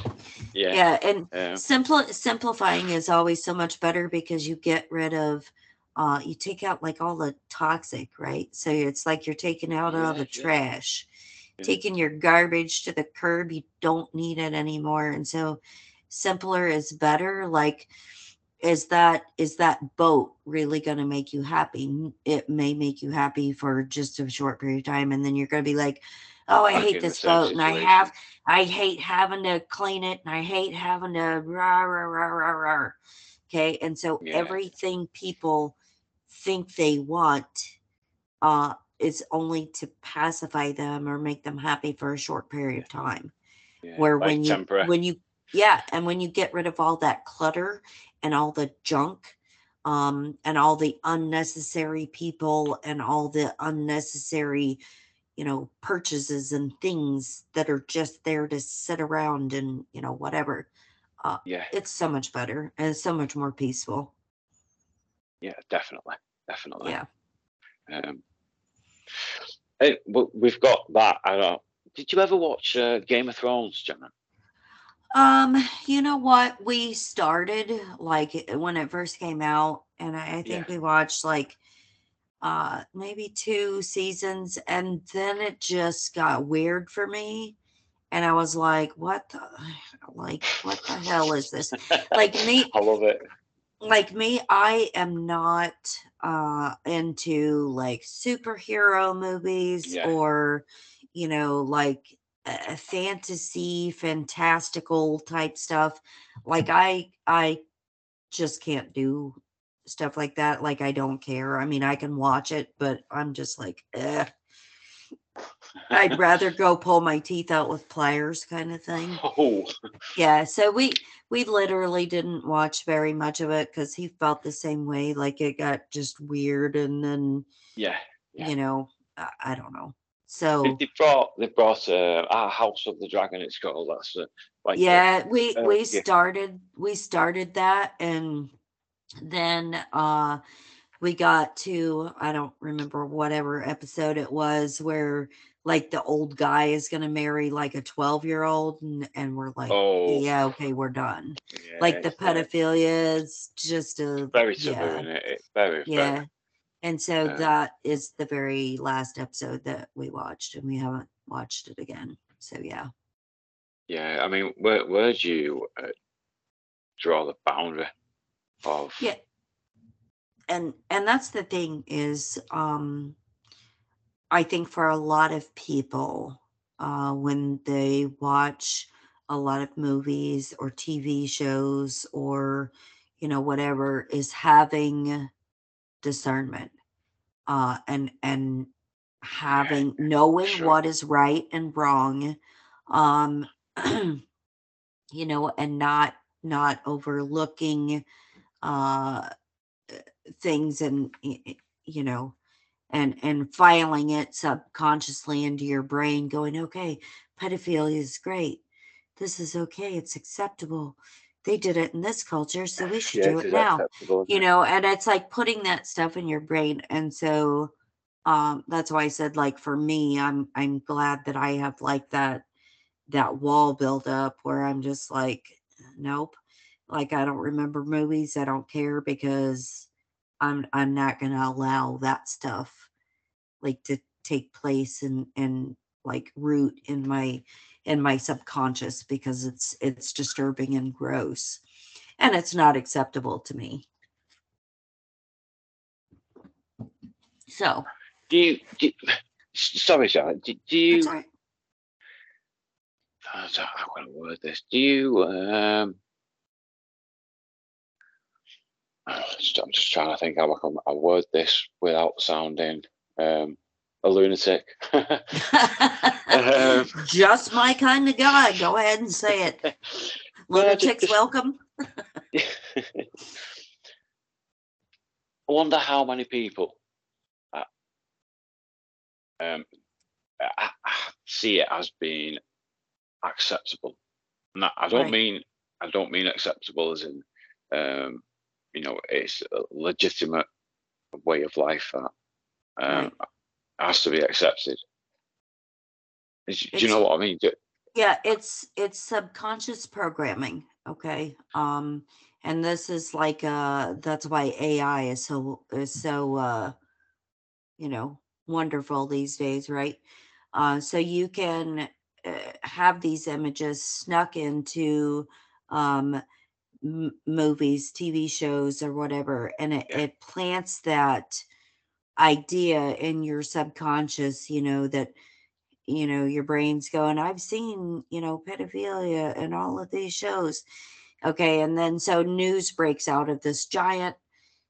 Speaker 3: Yeah.
Speaker 4: yeah and
Speaker 3: Yeah.
Speaker 4: Simpli- simplifying is always so much better because you get rid of uh you take out like all the toxic right so it's like you're taking out all the
Speaker 3: yeah.
Speaker 4: trash
Speaker 3: Yeah.
Speaker 4: taking your garbage to the curb you don't need it anymore and so simpler is better like is that is that boat really going to make you happy it may make you happy for just a short period of time and then you're going to be like oh i hate this boat and i have I hate having to clean it and I hate having to rah, rah, rah, rah, rah. Okay. And so
Speaker 3: Yeah.
Speaker 4: everything people think they want uh is only to pacify them or make them happy for a short period of time.
Speaker 3: Yeah.
Speaker 4: Where
Speaker 3: like
Speaker 4: when you
Speaker 3: temporary.
Speaker 4: when you yeah, and when you get rid of all that clutter and all the junk um and all the unnecessary people and all the unnecessary you know purchases and things that are just there to sit around and you know whatever uh
Speaker 3: yeah.
Speaker 4: it's so much better and so much more peaceful
Speaker 3: Yeah. Definitely. Definitely.
Speaker 4: yeah
Speaker 3: Um, hey, but we've got that. I don't. Did you ever watch uh, Game of Thrones, Gemma?
Speaker 4: um you know what we started like when it first came out and i, I think
Speaker 3: Yeah.
Speaker 4: we watched like uh maybe two seasons and then it just got weird for me and i was like what the like what the hell is this like me
Speaker 3: I love it.
Speaker 4: Like me i am not uh into like superhero movies
Speaker 3: Yeah.
Speaker 4: or you know like a fantasy fantastical type stuff like i i just can't do stuff like that like i don't care i mean i can watch it but i'm just like eh. I'd rather go pull my teeth out with pliers kind of thing
Speaker 3: Oh,
Speaker 4: yeah, so we we literally didn't watch very much of it because he felt the same way. Like it got just weird, and then
Speaker 3: yeah. Yeah.
Speaker 4: you know, I, I don't know. So
Speaker 3: they brought they brought uh, our House of the Dragon. It's called. That's uh, like
Speaker 4: yeah, we
Speaker 3: uh,
Speaker 4: we
Speaker 3: yeah.
Speaker 4: started we started that, and then uh we got to I don't remember whatever episode it was where like the old guy is gonna marry like a twelve year old, and and we're like,
Speaker 3: Oh,
Speaker 4: yeah, okay, we're done.
Speaker 3: yeah,
Speaker 4: like the pedophilia is just a
Speaker 3: very taboo,
Speaker 4: yeah
Speaker 3: it? It- Very,
Speaker 4: yeah
Speaker 3: very.
Speaker 4: and so
Speaker 3: Um,
Speaker 4: that is the very last episode that we watched and we haven't watched it again so yeah
Speaker 3: Yeah, I mean, where where do you uh, draw the boundary of?
Speaker 4: yeah and and that's the thing is um i think for a lot of people uh when they watch a lot of movies or tv shows or you know whatever is having discernment uh and and having knowing
Speaker 3: Sure.
Speaker 4: what is right and wrong um you know and not not overlooking uh things and you know and and filing it subconsciously into your brain going okay pedophilia is great. This is okay. It's acceptable. They did it in this culture so we should do
Speaker 3: it
Speaker 4: now. you know and it's like putting that stuff in your brain and so um that's why i said like for me i'm i'm glad that i have like that that wall build up where i'm just like nope. Like i don't remember movies. I don't care because i'm i'm not going to allow that stuff like to take place and and like root in my in my subconscious because it's it's disturbing and gross and it's not acceptable to me so
Speaker 3: Do you, do sorry, Janet, do, do you,
Speaker 4: right.
Speaker 3: I don't know how can I word this? Do you, um, I'm just trying to think how I can I word this without sounding um, a lunatic. Um,
Speaker 4: just my kind of guy go ahead and say it lunatics
Speaker 3: just-
Speaker 4: welcome
Speaker 3: I wonder how many people uh, um, I, I see it as being acceptable. And I, I don't
Speaker 4: Right.
Speaker 3: mean I don't mean acceptable as in um, you know it's a legitimate way of life that um, has to be accepted. Is- Do you know what I mean? Do-
Speaker 4: yeah it's it's subconscious programming okay um and this is like uh that's why ai is so is so uh you know wonderful these days right uh so you can uh, have these images snuck into um m- movies tv shows or whatever and it, it plants that idea in your subconscious you know that you know your brain's going i've seen you know pedophilia and all of these shows. Okay and then so news breaks out of this giant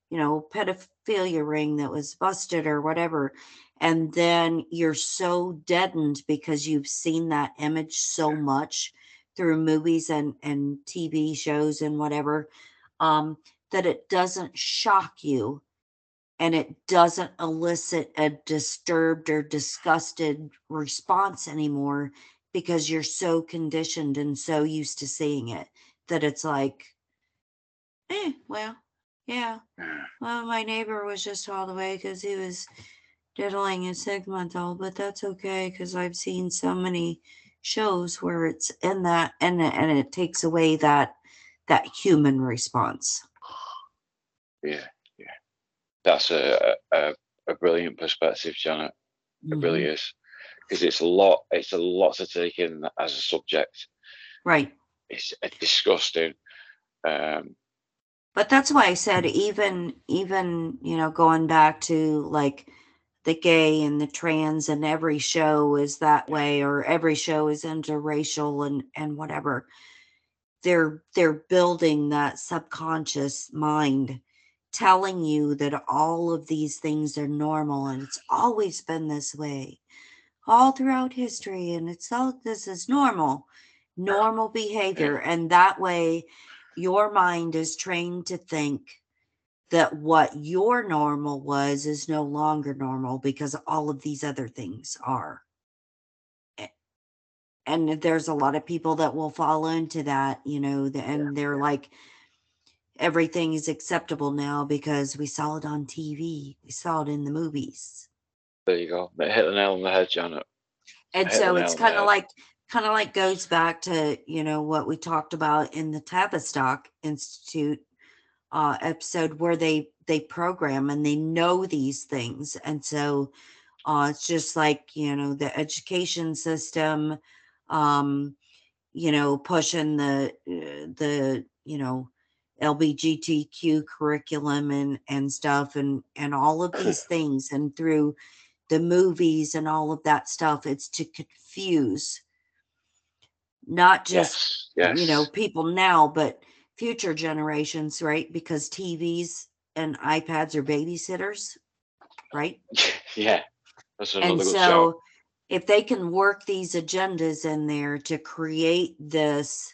Speaker 4: you know pedophilia ring that was busted or whatever and then you're so deadened because you've seen that image so much through movies and and tv shows and whatever um that it doesn't shock you and it doesn't elicit a disturbed or disgusted response anymore because you're so conditioned and so used to seeing it that it's like eh well yeah well my neighbor was just all the way because he was diddling a six month old but that's okay because i've seen so many shows where it's in that and and it takes away that that human response
Speaker 3: yeah, yeah. That's a, a a brilliant perspective, Janet. It really
Speaker 4: Mhm.
Speaker 3: is because it's a lot. It's a lot to take in as a subject.
Speaker 4: right
Speaker 3: It's uh, disgusting. Um,
Speaker 4: but that's why i said even even you know going back to like the gay and the trans and every show is that way or every show is interracial and and whatever. They're they're building that subconscious mind telling you that all of these things are normal and it's always been this way all throughout history and it's all this is normal normal behavior. And that way your mind is trained to think that what your normal was is no longer normal because all of these other things are and there's a lot of people that will fall into that you know the- and they're like everything is acceptable now because we saw it on tv we saw it in the movies
Speaker 3: there you go. Hit the nail on the head, Janet.
Speaker 4: and
Speaker 3: Hit
Speaker 4: so it's kind of like kind of like goes back to you know what we talked about in the tavistock institute uh episode where they they program and they know these things and so uh it's just like you know the education system um you know pushing the uh, the you know lbgtq curriculum and and stuff and and all of these things and through the movies and all of that stuff it's to confuse not just
Speaker 3: Yes, yes.
Speaker 4: you know people now but future generations right because tvs and iPads are babysitters, right?
Speaker 3: yeah, that's another
Speaker 4: and so
Speaker 3: show.
Speaker 4: if they can work these agendas in there to create this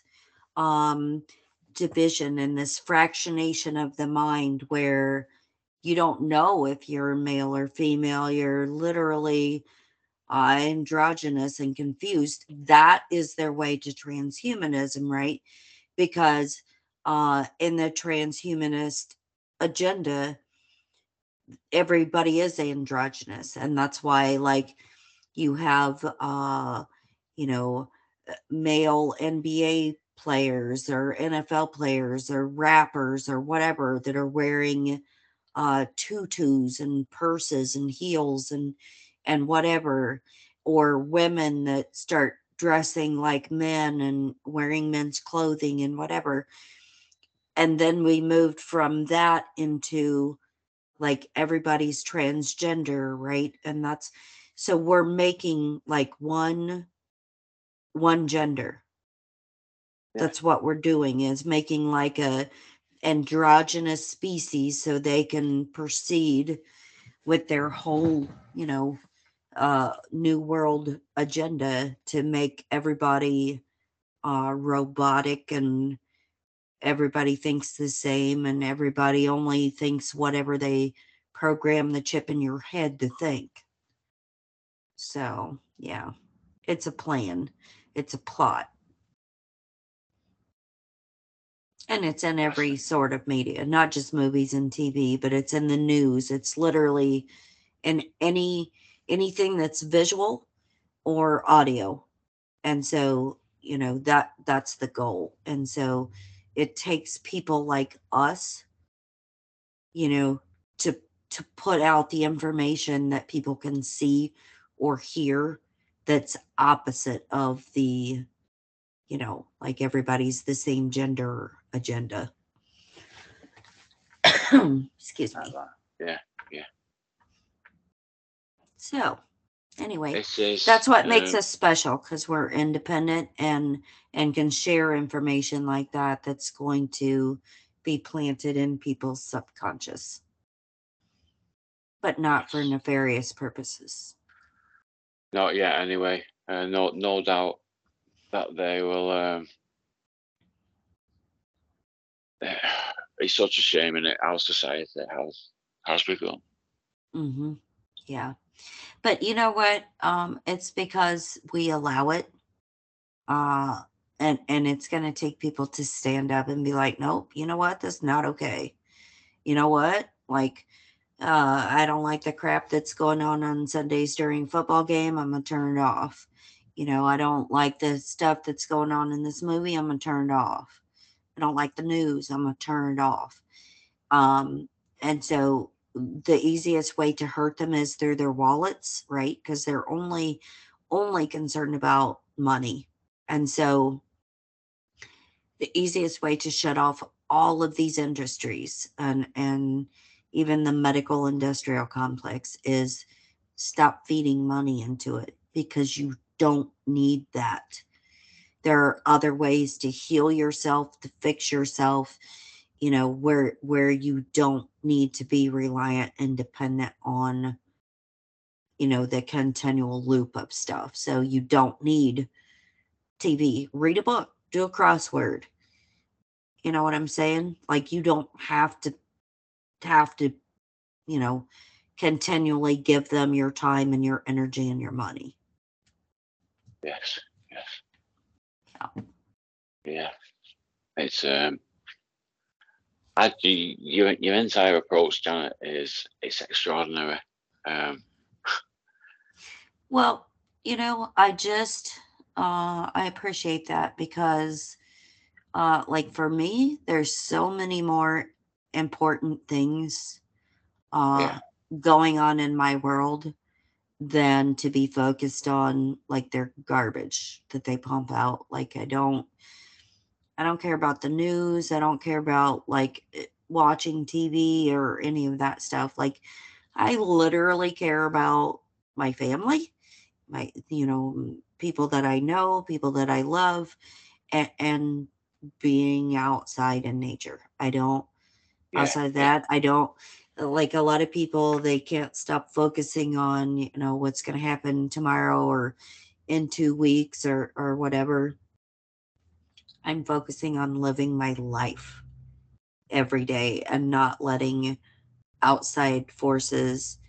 Speaker 4: um division and this fractionation of the mind where you don't know if you're male or female you're literally uh, androgynous and confused that is their way to transhumanism right because uh in the transhumanist agenda everybody is androgynous and that's why like you have uh you know uh, male nba players or nfl players or rappers or whatever that are wearing uh tutus and purses and heels and and whatever or women that start dressing like men and wearing men's clothing and whatever and then we moved from that into like everybody's transgender right and that's so we're making like one one gender
Speaker 3: Yeah.
Speaker 4: that's what we're doing is making like a androgynous species so they can proceed with their whole you know uh new world agenda to make everybody uh robotic and everybody thinks the same and everybody only thinks whatever they program the chip in your head to think. So, yeah, it's a plan, it's a plot. And it's in every sort of media, not just movies and TV, but it's in the news. It's literally in any anything that's visual or audio. And so, you know, that that's the goal. And so it takes people like us you know to to put out the information that people can see or hear that's opposite of the you know like everybody's the same gender agenda excuse me uh,
Speaker 3: Yeah, yeah.
Speaker 4: so anyway
Speaker 3: is
Speaker 4: that's what makes us special because we're independent and and can share information like that that's going to be planted in people's subconscious but not for nefarious purposes
Speaker 3: not yet anyway. Uh, no, no doubt that they will. Um, it's such a shame in it how society has has become.
Speaker 4: hmm yeah but you know what? Um it's because we allow it uh and and it's going to take people to stand up and be like nope you know what? That's not okay. You know what? Like uh i don't like the crap that's going on on sundays during football game i'm gonna turn it off. You know i don't like the stuff that's going on in this movie i'm gonna turn it off. I don't like the news i'm gonna turn it off. Um and so the easiest way to hurt them is through their wallets right? Because they're only only concerned about money. And so the easiest way to shut off all of these industries and and even the medical industrial complex is stop feeding money into it because you don't need that. There are other ways to heal yourself to fix yourself you know where where you don't need to be reliant and dependent on you know the continual loop of stuff so you don't need tv read a book do a crossword you know what i'm saying like you don't have to have to you know continually give them your time and your energy and your money
Speaker 3: Yes, yes.
Speaker 4: Yeah.
Speaker 3: Yeah. It's um You, your your entire approach, Janet, is it's extraordinary. Um
Speaker 4: Well, you know, I just uh I appreciate that because uh like for me, there's so many more important things uh
Speaker 3: Yeah.
Speaker 4: going on in my world than to be focused on like their garbage that they pump out. Like I don't I don't care about the news. I don't care about like eh, watching TV or any of that stuff. Like I literally care about my family, my you know, people that I know, people that I love and, and being outside in nature. I don't
Speaker 3: Yeah,
Speaker 4: outside that i don't like a lot of people they can't stop focusing on you know what's going to happen tomorrow or in two weeks or or whatever i'm focusing on living my life every day and not letting outside forces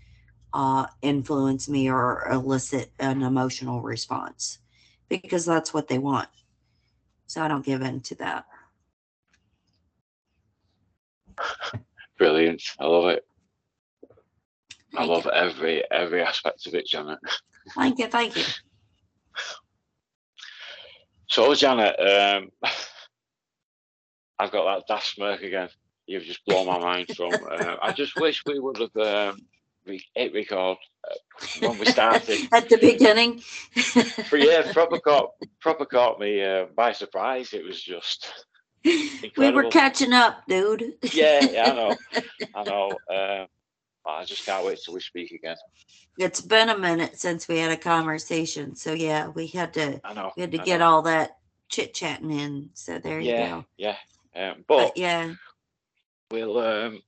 Speaker 4: uh influence me or elicit an emotional response because that's what they want so i don't give in to that
Speaker 3: Brilliant. I love it. I love every every aspect of it, Janet.
Speaker 4: thank you thank you
Speaker 3: So, Janet, um, I've got that daft smirk again. You've just blown my mind from. Uh, I just wish we would have um, re- hit record uh, when we started.
Speaker 4: at the beginning
Speaker 3: But yeah, proper caught proper caught me uh, by surprise. It was just
Speaker 4: we were catching up dude
Speaker 3: yeah, yeah, I know, I know. I just can't wait till we speak again.
Speaker 4: it's been a minute since we had a conversation so yeah we had to
Speaker 3: I know.
Speaker 4: we had to
Speaker 3: I
Speaker 4: get
Speaker 3: know.
Speaker 4: all that chit chatting in so there you
Speaker 3: Yeah,
Speaker 4: go
Speaker 3: yeah. Um,
Speaker 4: but
Speaker 3: but
Speaker 4: yeah
Speaker 3: we'll. Um,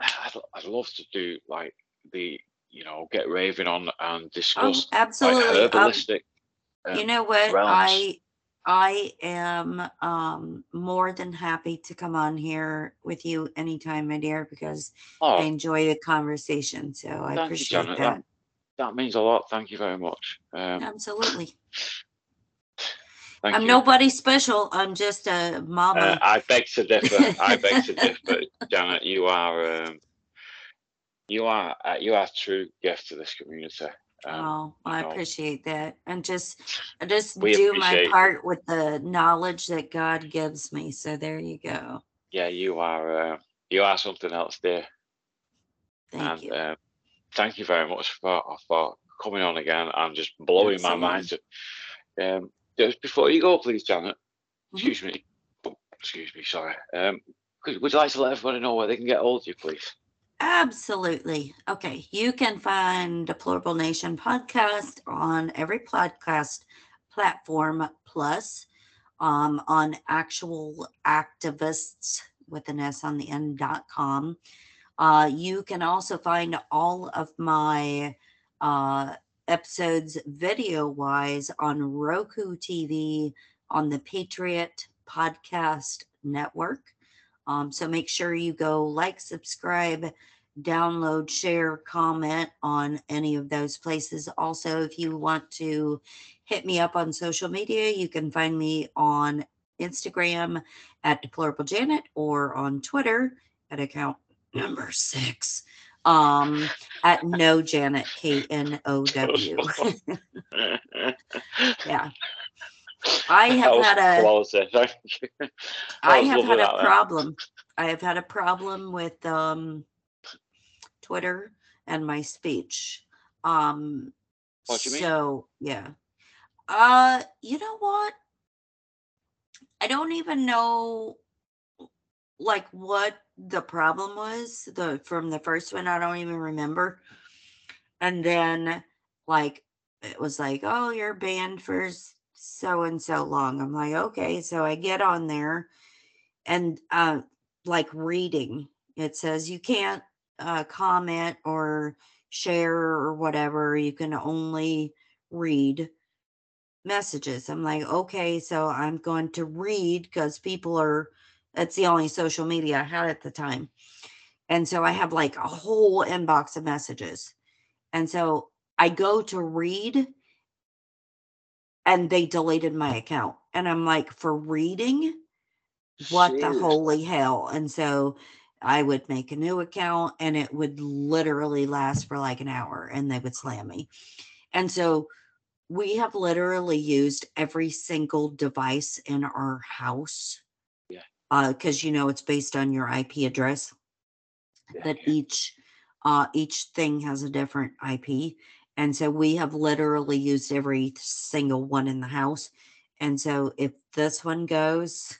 Speaker 3: I'd, I'd love to do like the you know get raving on and
Speaker 4: oh,
Speaker 3: discuss like
Speaker 4: absolutely um,
Speaker 3: herbalistic.
Speaker 4: you
Speaker 3: um,
Speaker 4: know what
Speaker 3: realms.
Speaker 4: i i am um more than happy to come on here with you anytime my dear because i
Speaker 3: oh,
Speaker 4: enjoy the conversation so i
Speaker 3: you,
Speaker 4: appreciate
Speaker 3: Janet.
Speaker 4: that
Speaker 3: That- that means a lot. Thank you very much. Um,
Speaker 4: absolutely i'm
Speaker 3: you.
Speaker 4: nobody special i'm just a mama
Speaker 3: Uh, I beg to differ. I beg to differ, Janet. You are, um, you are, uh, you are a true gift to this community. Um,
Speaker 4: oh, I
Speaker 3: know,
Speaker 4: appreciate that. And just I just
Speaker 3: We
Speaker 4: do my
Speaker 3: appreciate-
Speaker 4: part with the knowledge that God gives me. So there you go.
Speaker 3: yeah, you are, uh, you are something else, dear.
Speaker 4: Thank
Speaker 3: and
Speaker 4: you.
Speaker 3: um, thank you very much for for coming on again and just blowing my mind. Um, just before you go, please, Janet.
Speaker 4: Mhm.
Speaker 3: Excuse me. Excuse me. Sorry. Um, could, would you like to let everybody know where they can get hold of you, please?
Speaker 4: Absolutely. Okay. You can find Deplorable Nation podcast on every podcast platform plus um, on actual activists with an S on the end dot com. Uh, you can also find all of my uh, episodes video wise on Roku TV on the Patriot Podcast Network. Um, so make sure you go like, subscribe, download, share, comment on any of those places. Also, if you want to hit me up on social media, you can find me on Instagram at Deplorable Janet or on Twitter at account number six. Um at know janet k-n-o-w yeah i have had a
Speaker 3: quality. Thank you. That
Speaker 4: I have had a problem. I have had a problem with um Twitter and my speech. Um
Speaker 3: What you mean?
Speaker 4: so yeah. Uh you know what? I don't even know like what the problem was the from the first one. I don't even remember. And then like it was like, "Oh, you're banned for so and so long." I'm like, "Okay." So I get on there and uh like reading it says you can't uh comment or share or whatever you can only read messages i'm like okay so i'm going to read because people are that's the only social media i had at the time and so i have like a whole inbox of messages and so i go to read and they deleted my account and i'm like for reading what the holy hell and so i would make a new account and it would literally last for like an hour and they would slam me and so we have literally used every single device in our house
Speaker 3: Yeah.
Speaker 4: because you know it's based on your ip address
Speaker 3: Yeah,
Speaker 4: that
Speaker 3: yeah.
Speaker 4: each uh each thing has a different ip and so we have literally used every single one in the house and so if this one goes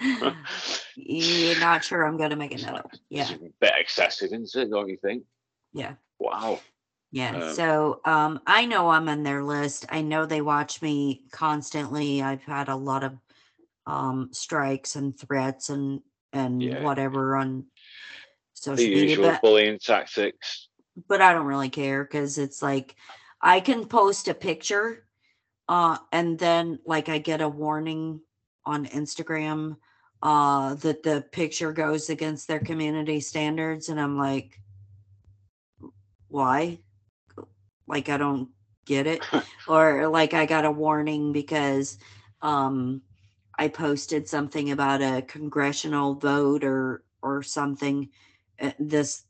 Speaker 4: you're not sure I'm going to make another. one.
Speaker 3: It's
Speaker 4: Yeah,
Speaker 3: a bit excessive, isn't it? Don't you think?
Speaker 4: yeah,
Speaker 3: Wow.
Speaker 4: yeah.
Speaker 3: Um,
Speaker 4: so um, I know I'm on their list. I know they watch me constantly. I've had a lot of um, strikes and threats and and
Speaker 3: Yeah.
Speaker 4: whatever on
Speaker 3: The
Speaker 4: social media.
Speaker 3: usual
Speaker 4: But,
Speaker 3: bullying tactics.
Speaker 4: But I don't really care because it's like I can post a picture uh and then like I get a warning on Instagram uh that the picture goes against their community standards and I'm like why? Like I don't get it or like I got a warning because um I posted something about a congressional vote or or something uh, this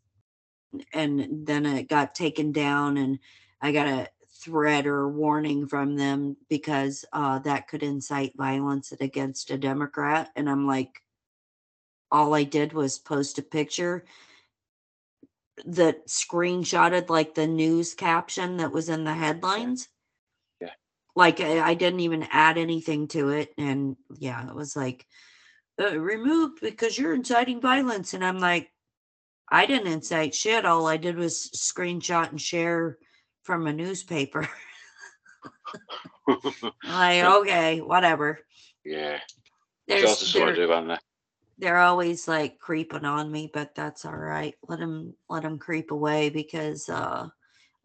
Speaker 4: and then it got taken down and I got a threat or warning from them because uh that could incite violence against a Democrat and I'm like all I did was post a picture that screenshotted like the news caption that was in the headlines.
Speaker 3: Yeah.
Speaker 4: Like I, I didn't even add anything to it. And yeah, it was like uh, removed because you're inciting violence. And I'm like, I didn't incite shit. All I did was screenshot and share from a newspaper. like, okay, whatever.
Speaker 3: yeah.
Speaker 4: There's,
Speaker 3: Just just want
Speaker 4: there-
Speaker 3: to do, man.
Speaker 4: they're always like creeping on me but that's all right let them let them creep away because uh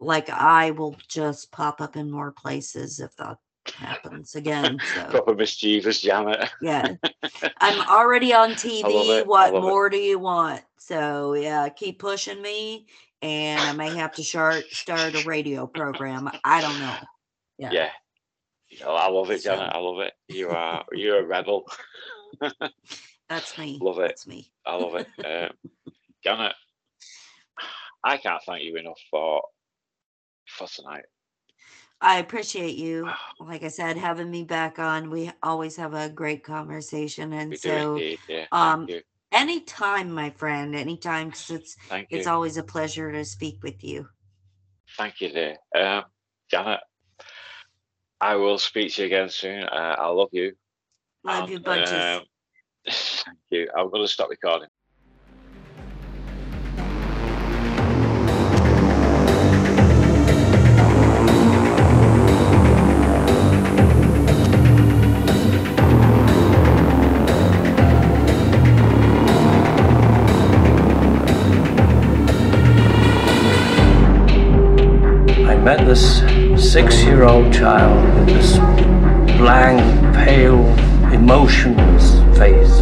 Speaker 4: like i will just pop up in more places if that happens again so
Speaker 3: Proper mischievous Janet.
Speaker 4: yeah i'm already on tv what
Speaker 3: love it.
Speaker 4: more do you want so yeah keep pushing me and i may have to start start a radio program i don't know yeah,
Speaker 3: Yeah. Oh, I love it,
Speaker 4: So-
Speaker 3: Janet. I love it. You are you're a rebel.
Speaker 4: that's me
Speaker 3: Love it.
Speaker 4: that's me
Speaker 3: I love it. Um, Janet, I can't thank you enough for for tonight.
Speaker 4: I appreciate you, like I said, having me back on. We always have a great conversation, and
Speaker 3: We
Speaker 4: so.
Speaker 3: Yeah.
Speaker 4: um, anytime, my friend, anytime, 'cause it's
Speaker 3: Thank you.
Speaker 4: it's always a pleasure to speak with you.
Speaker 3: Thank you, dear. Um, Janet, I will speak to you again soon. Uh, I love you.
Speaker 4: Love
Speaker 3: and,
Speaker 4: you bunches.
Speaker 3: um, thank you. I'm going to stop recording.
Speaker 1: Six year old child with this blank, pale, emotionless face.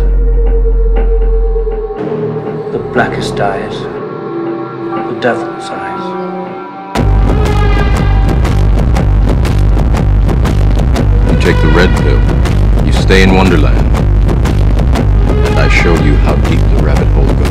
Speaker 1: The blackest eyes, the devil's eyes.
Speaker 2: You take the red pill. You stay in Wonderland. And I show you how deep the rabbit hole goes.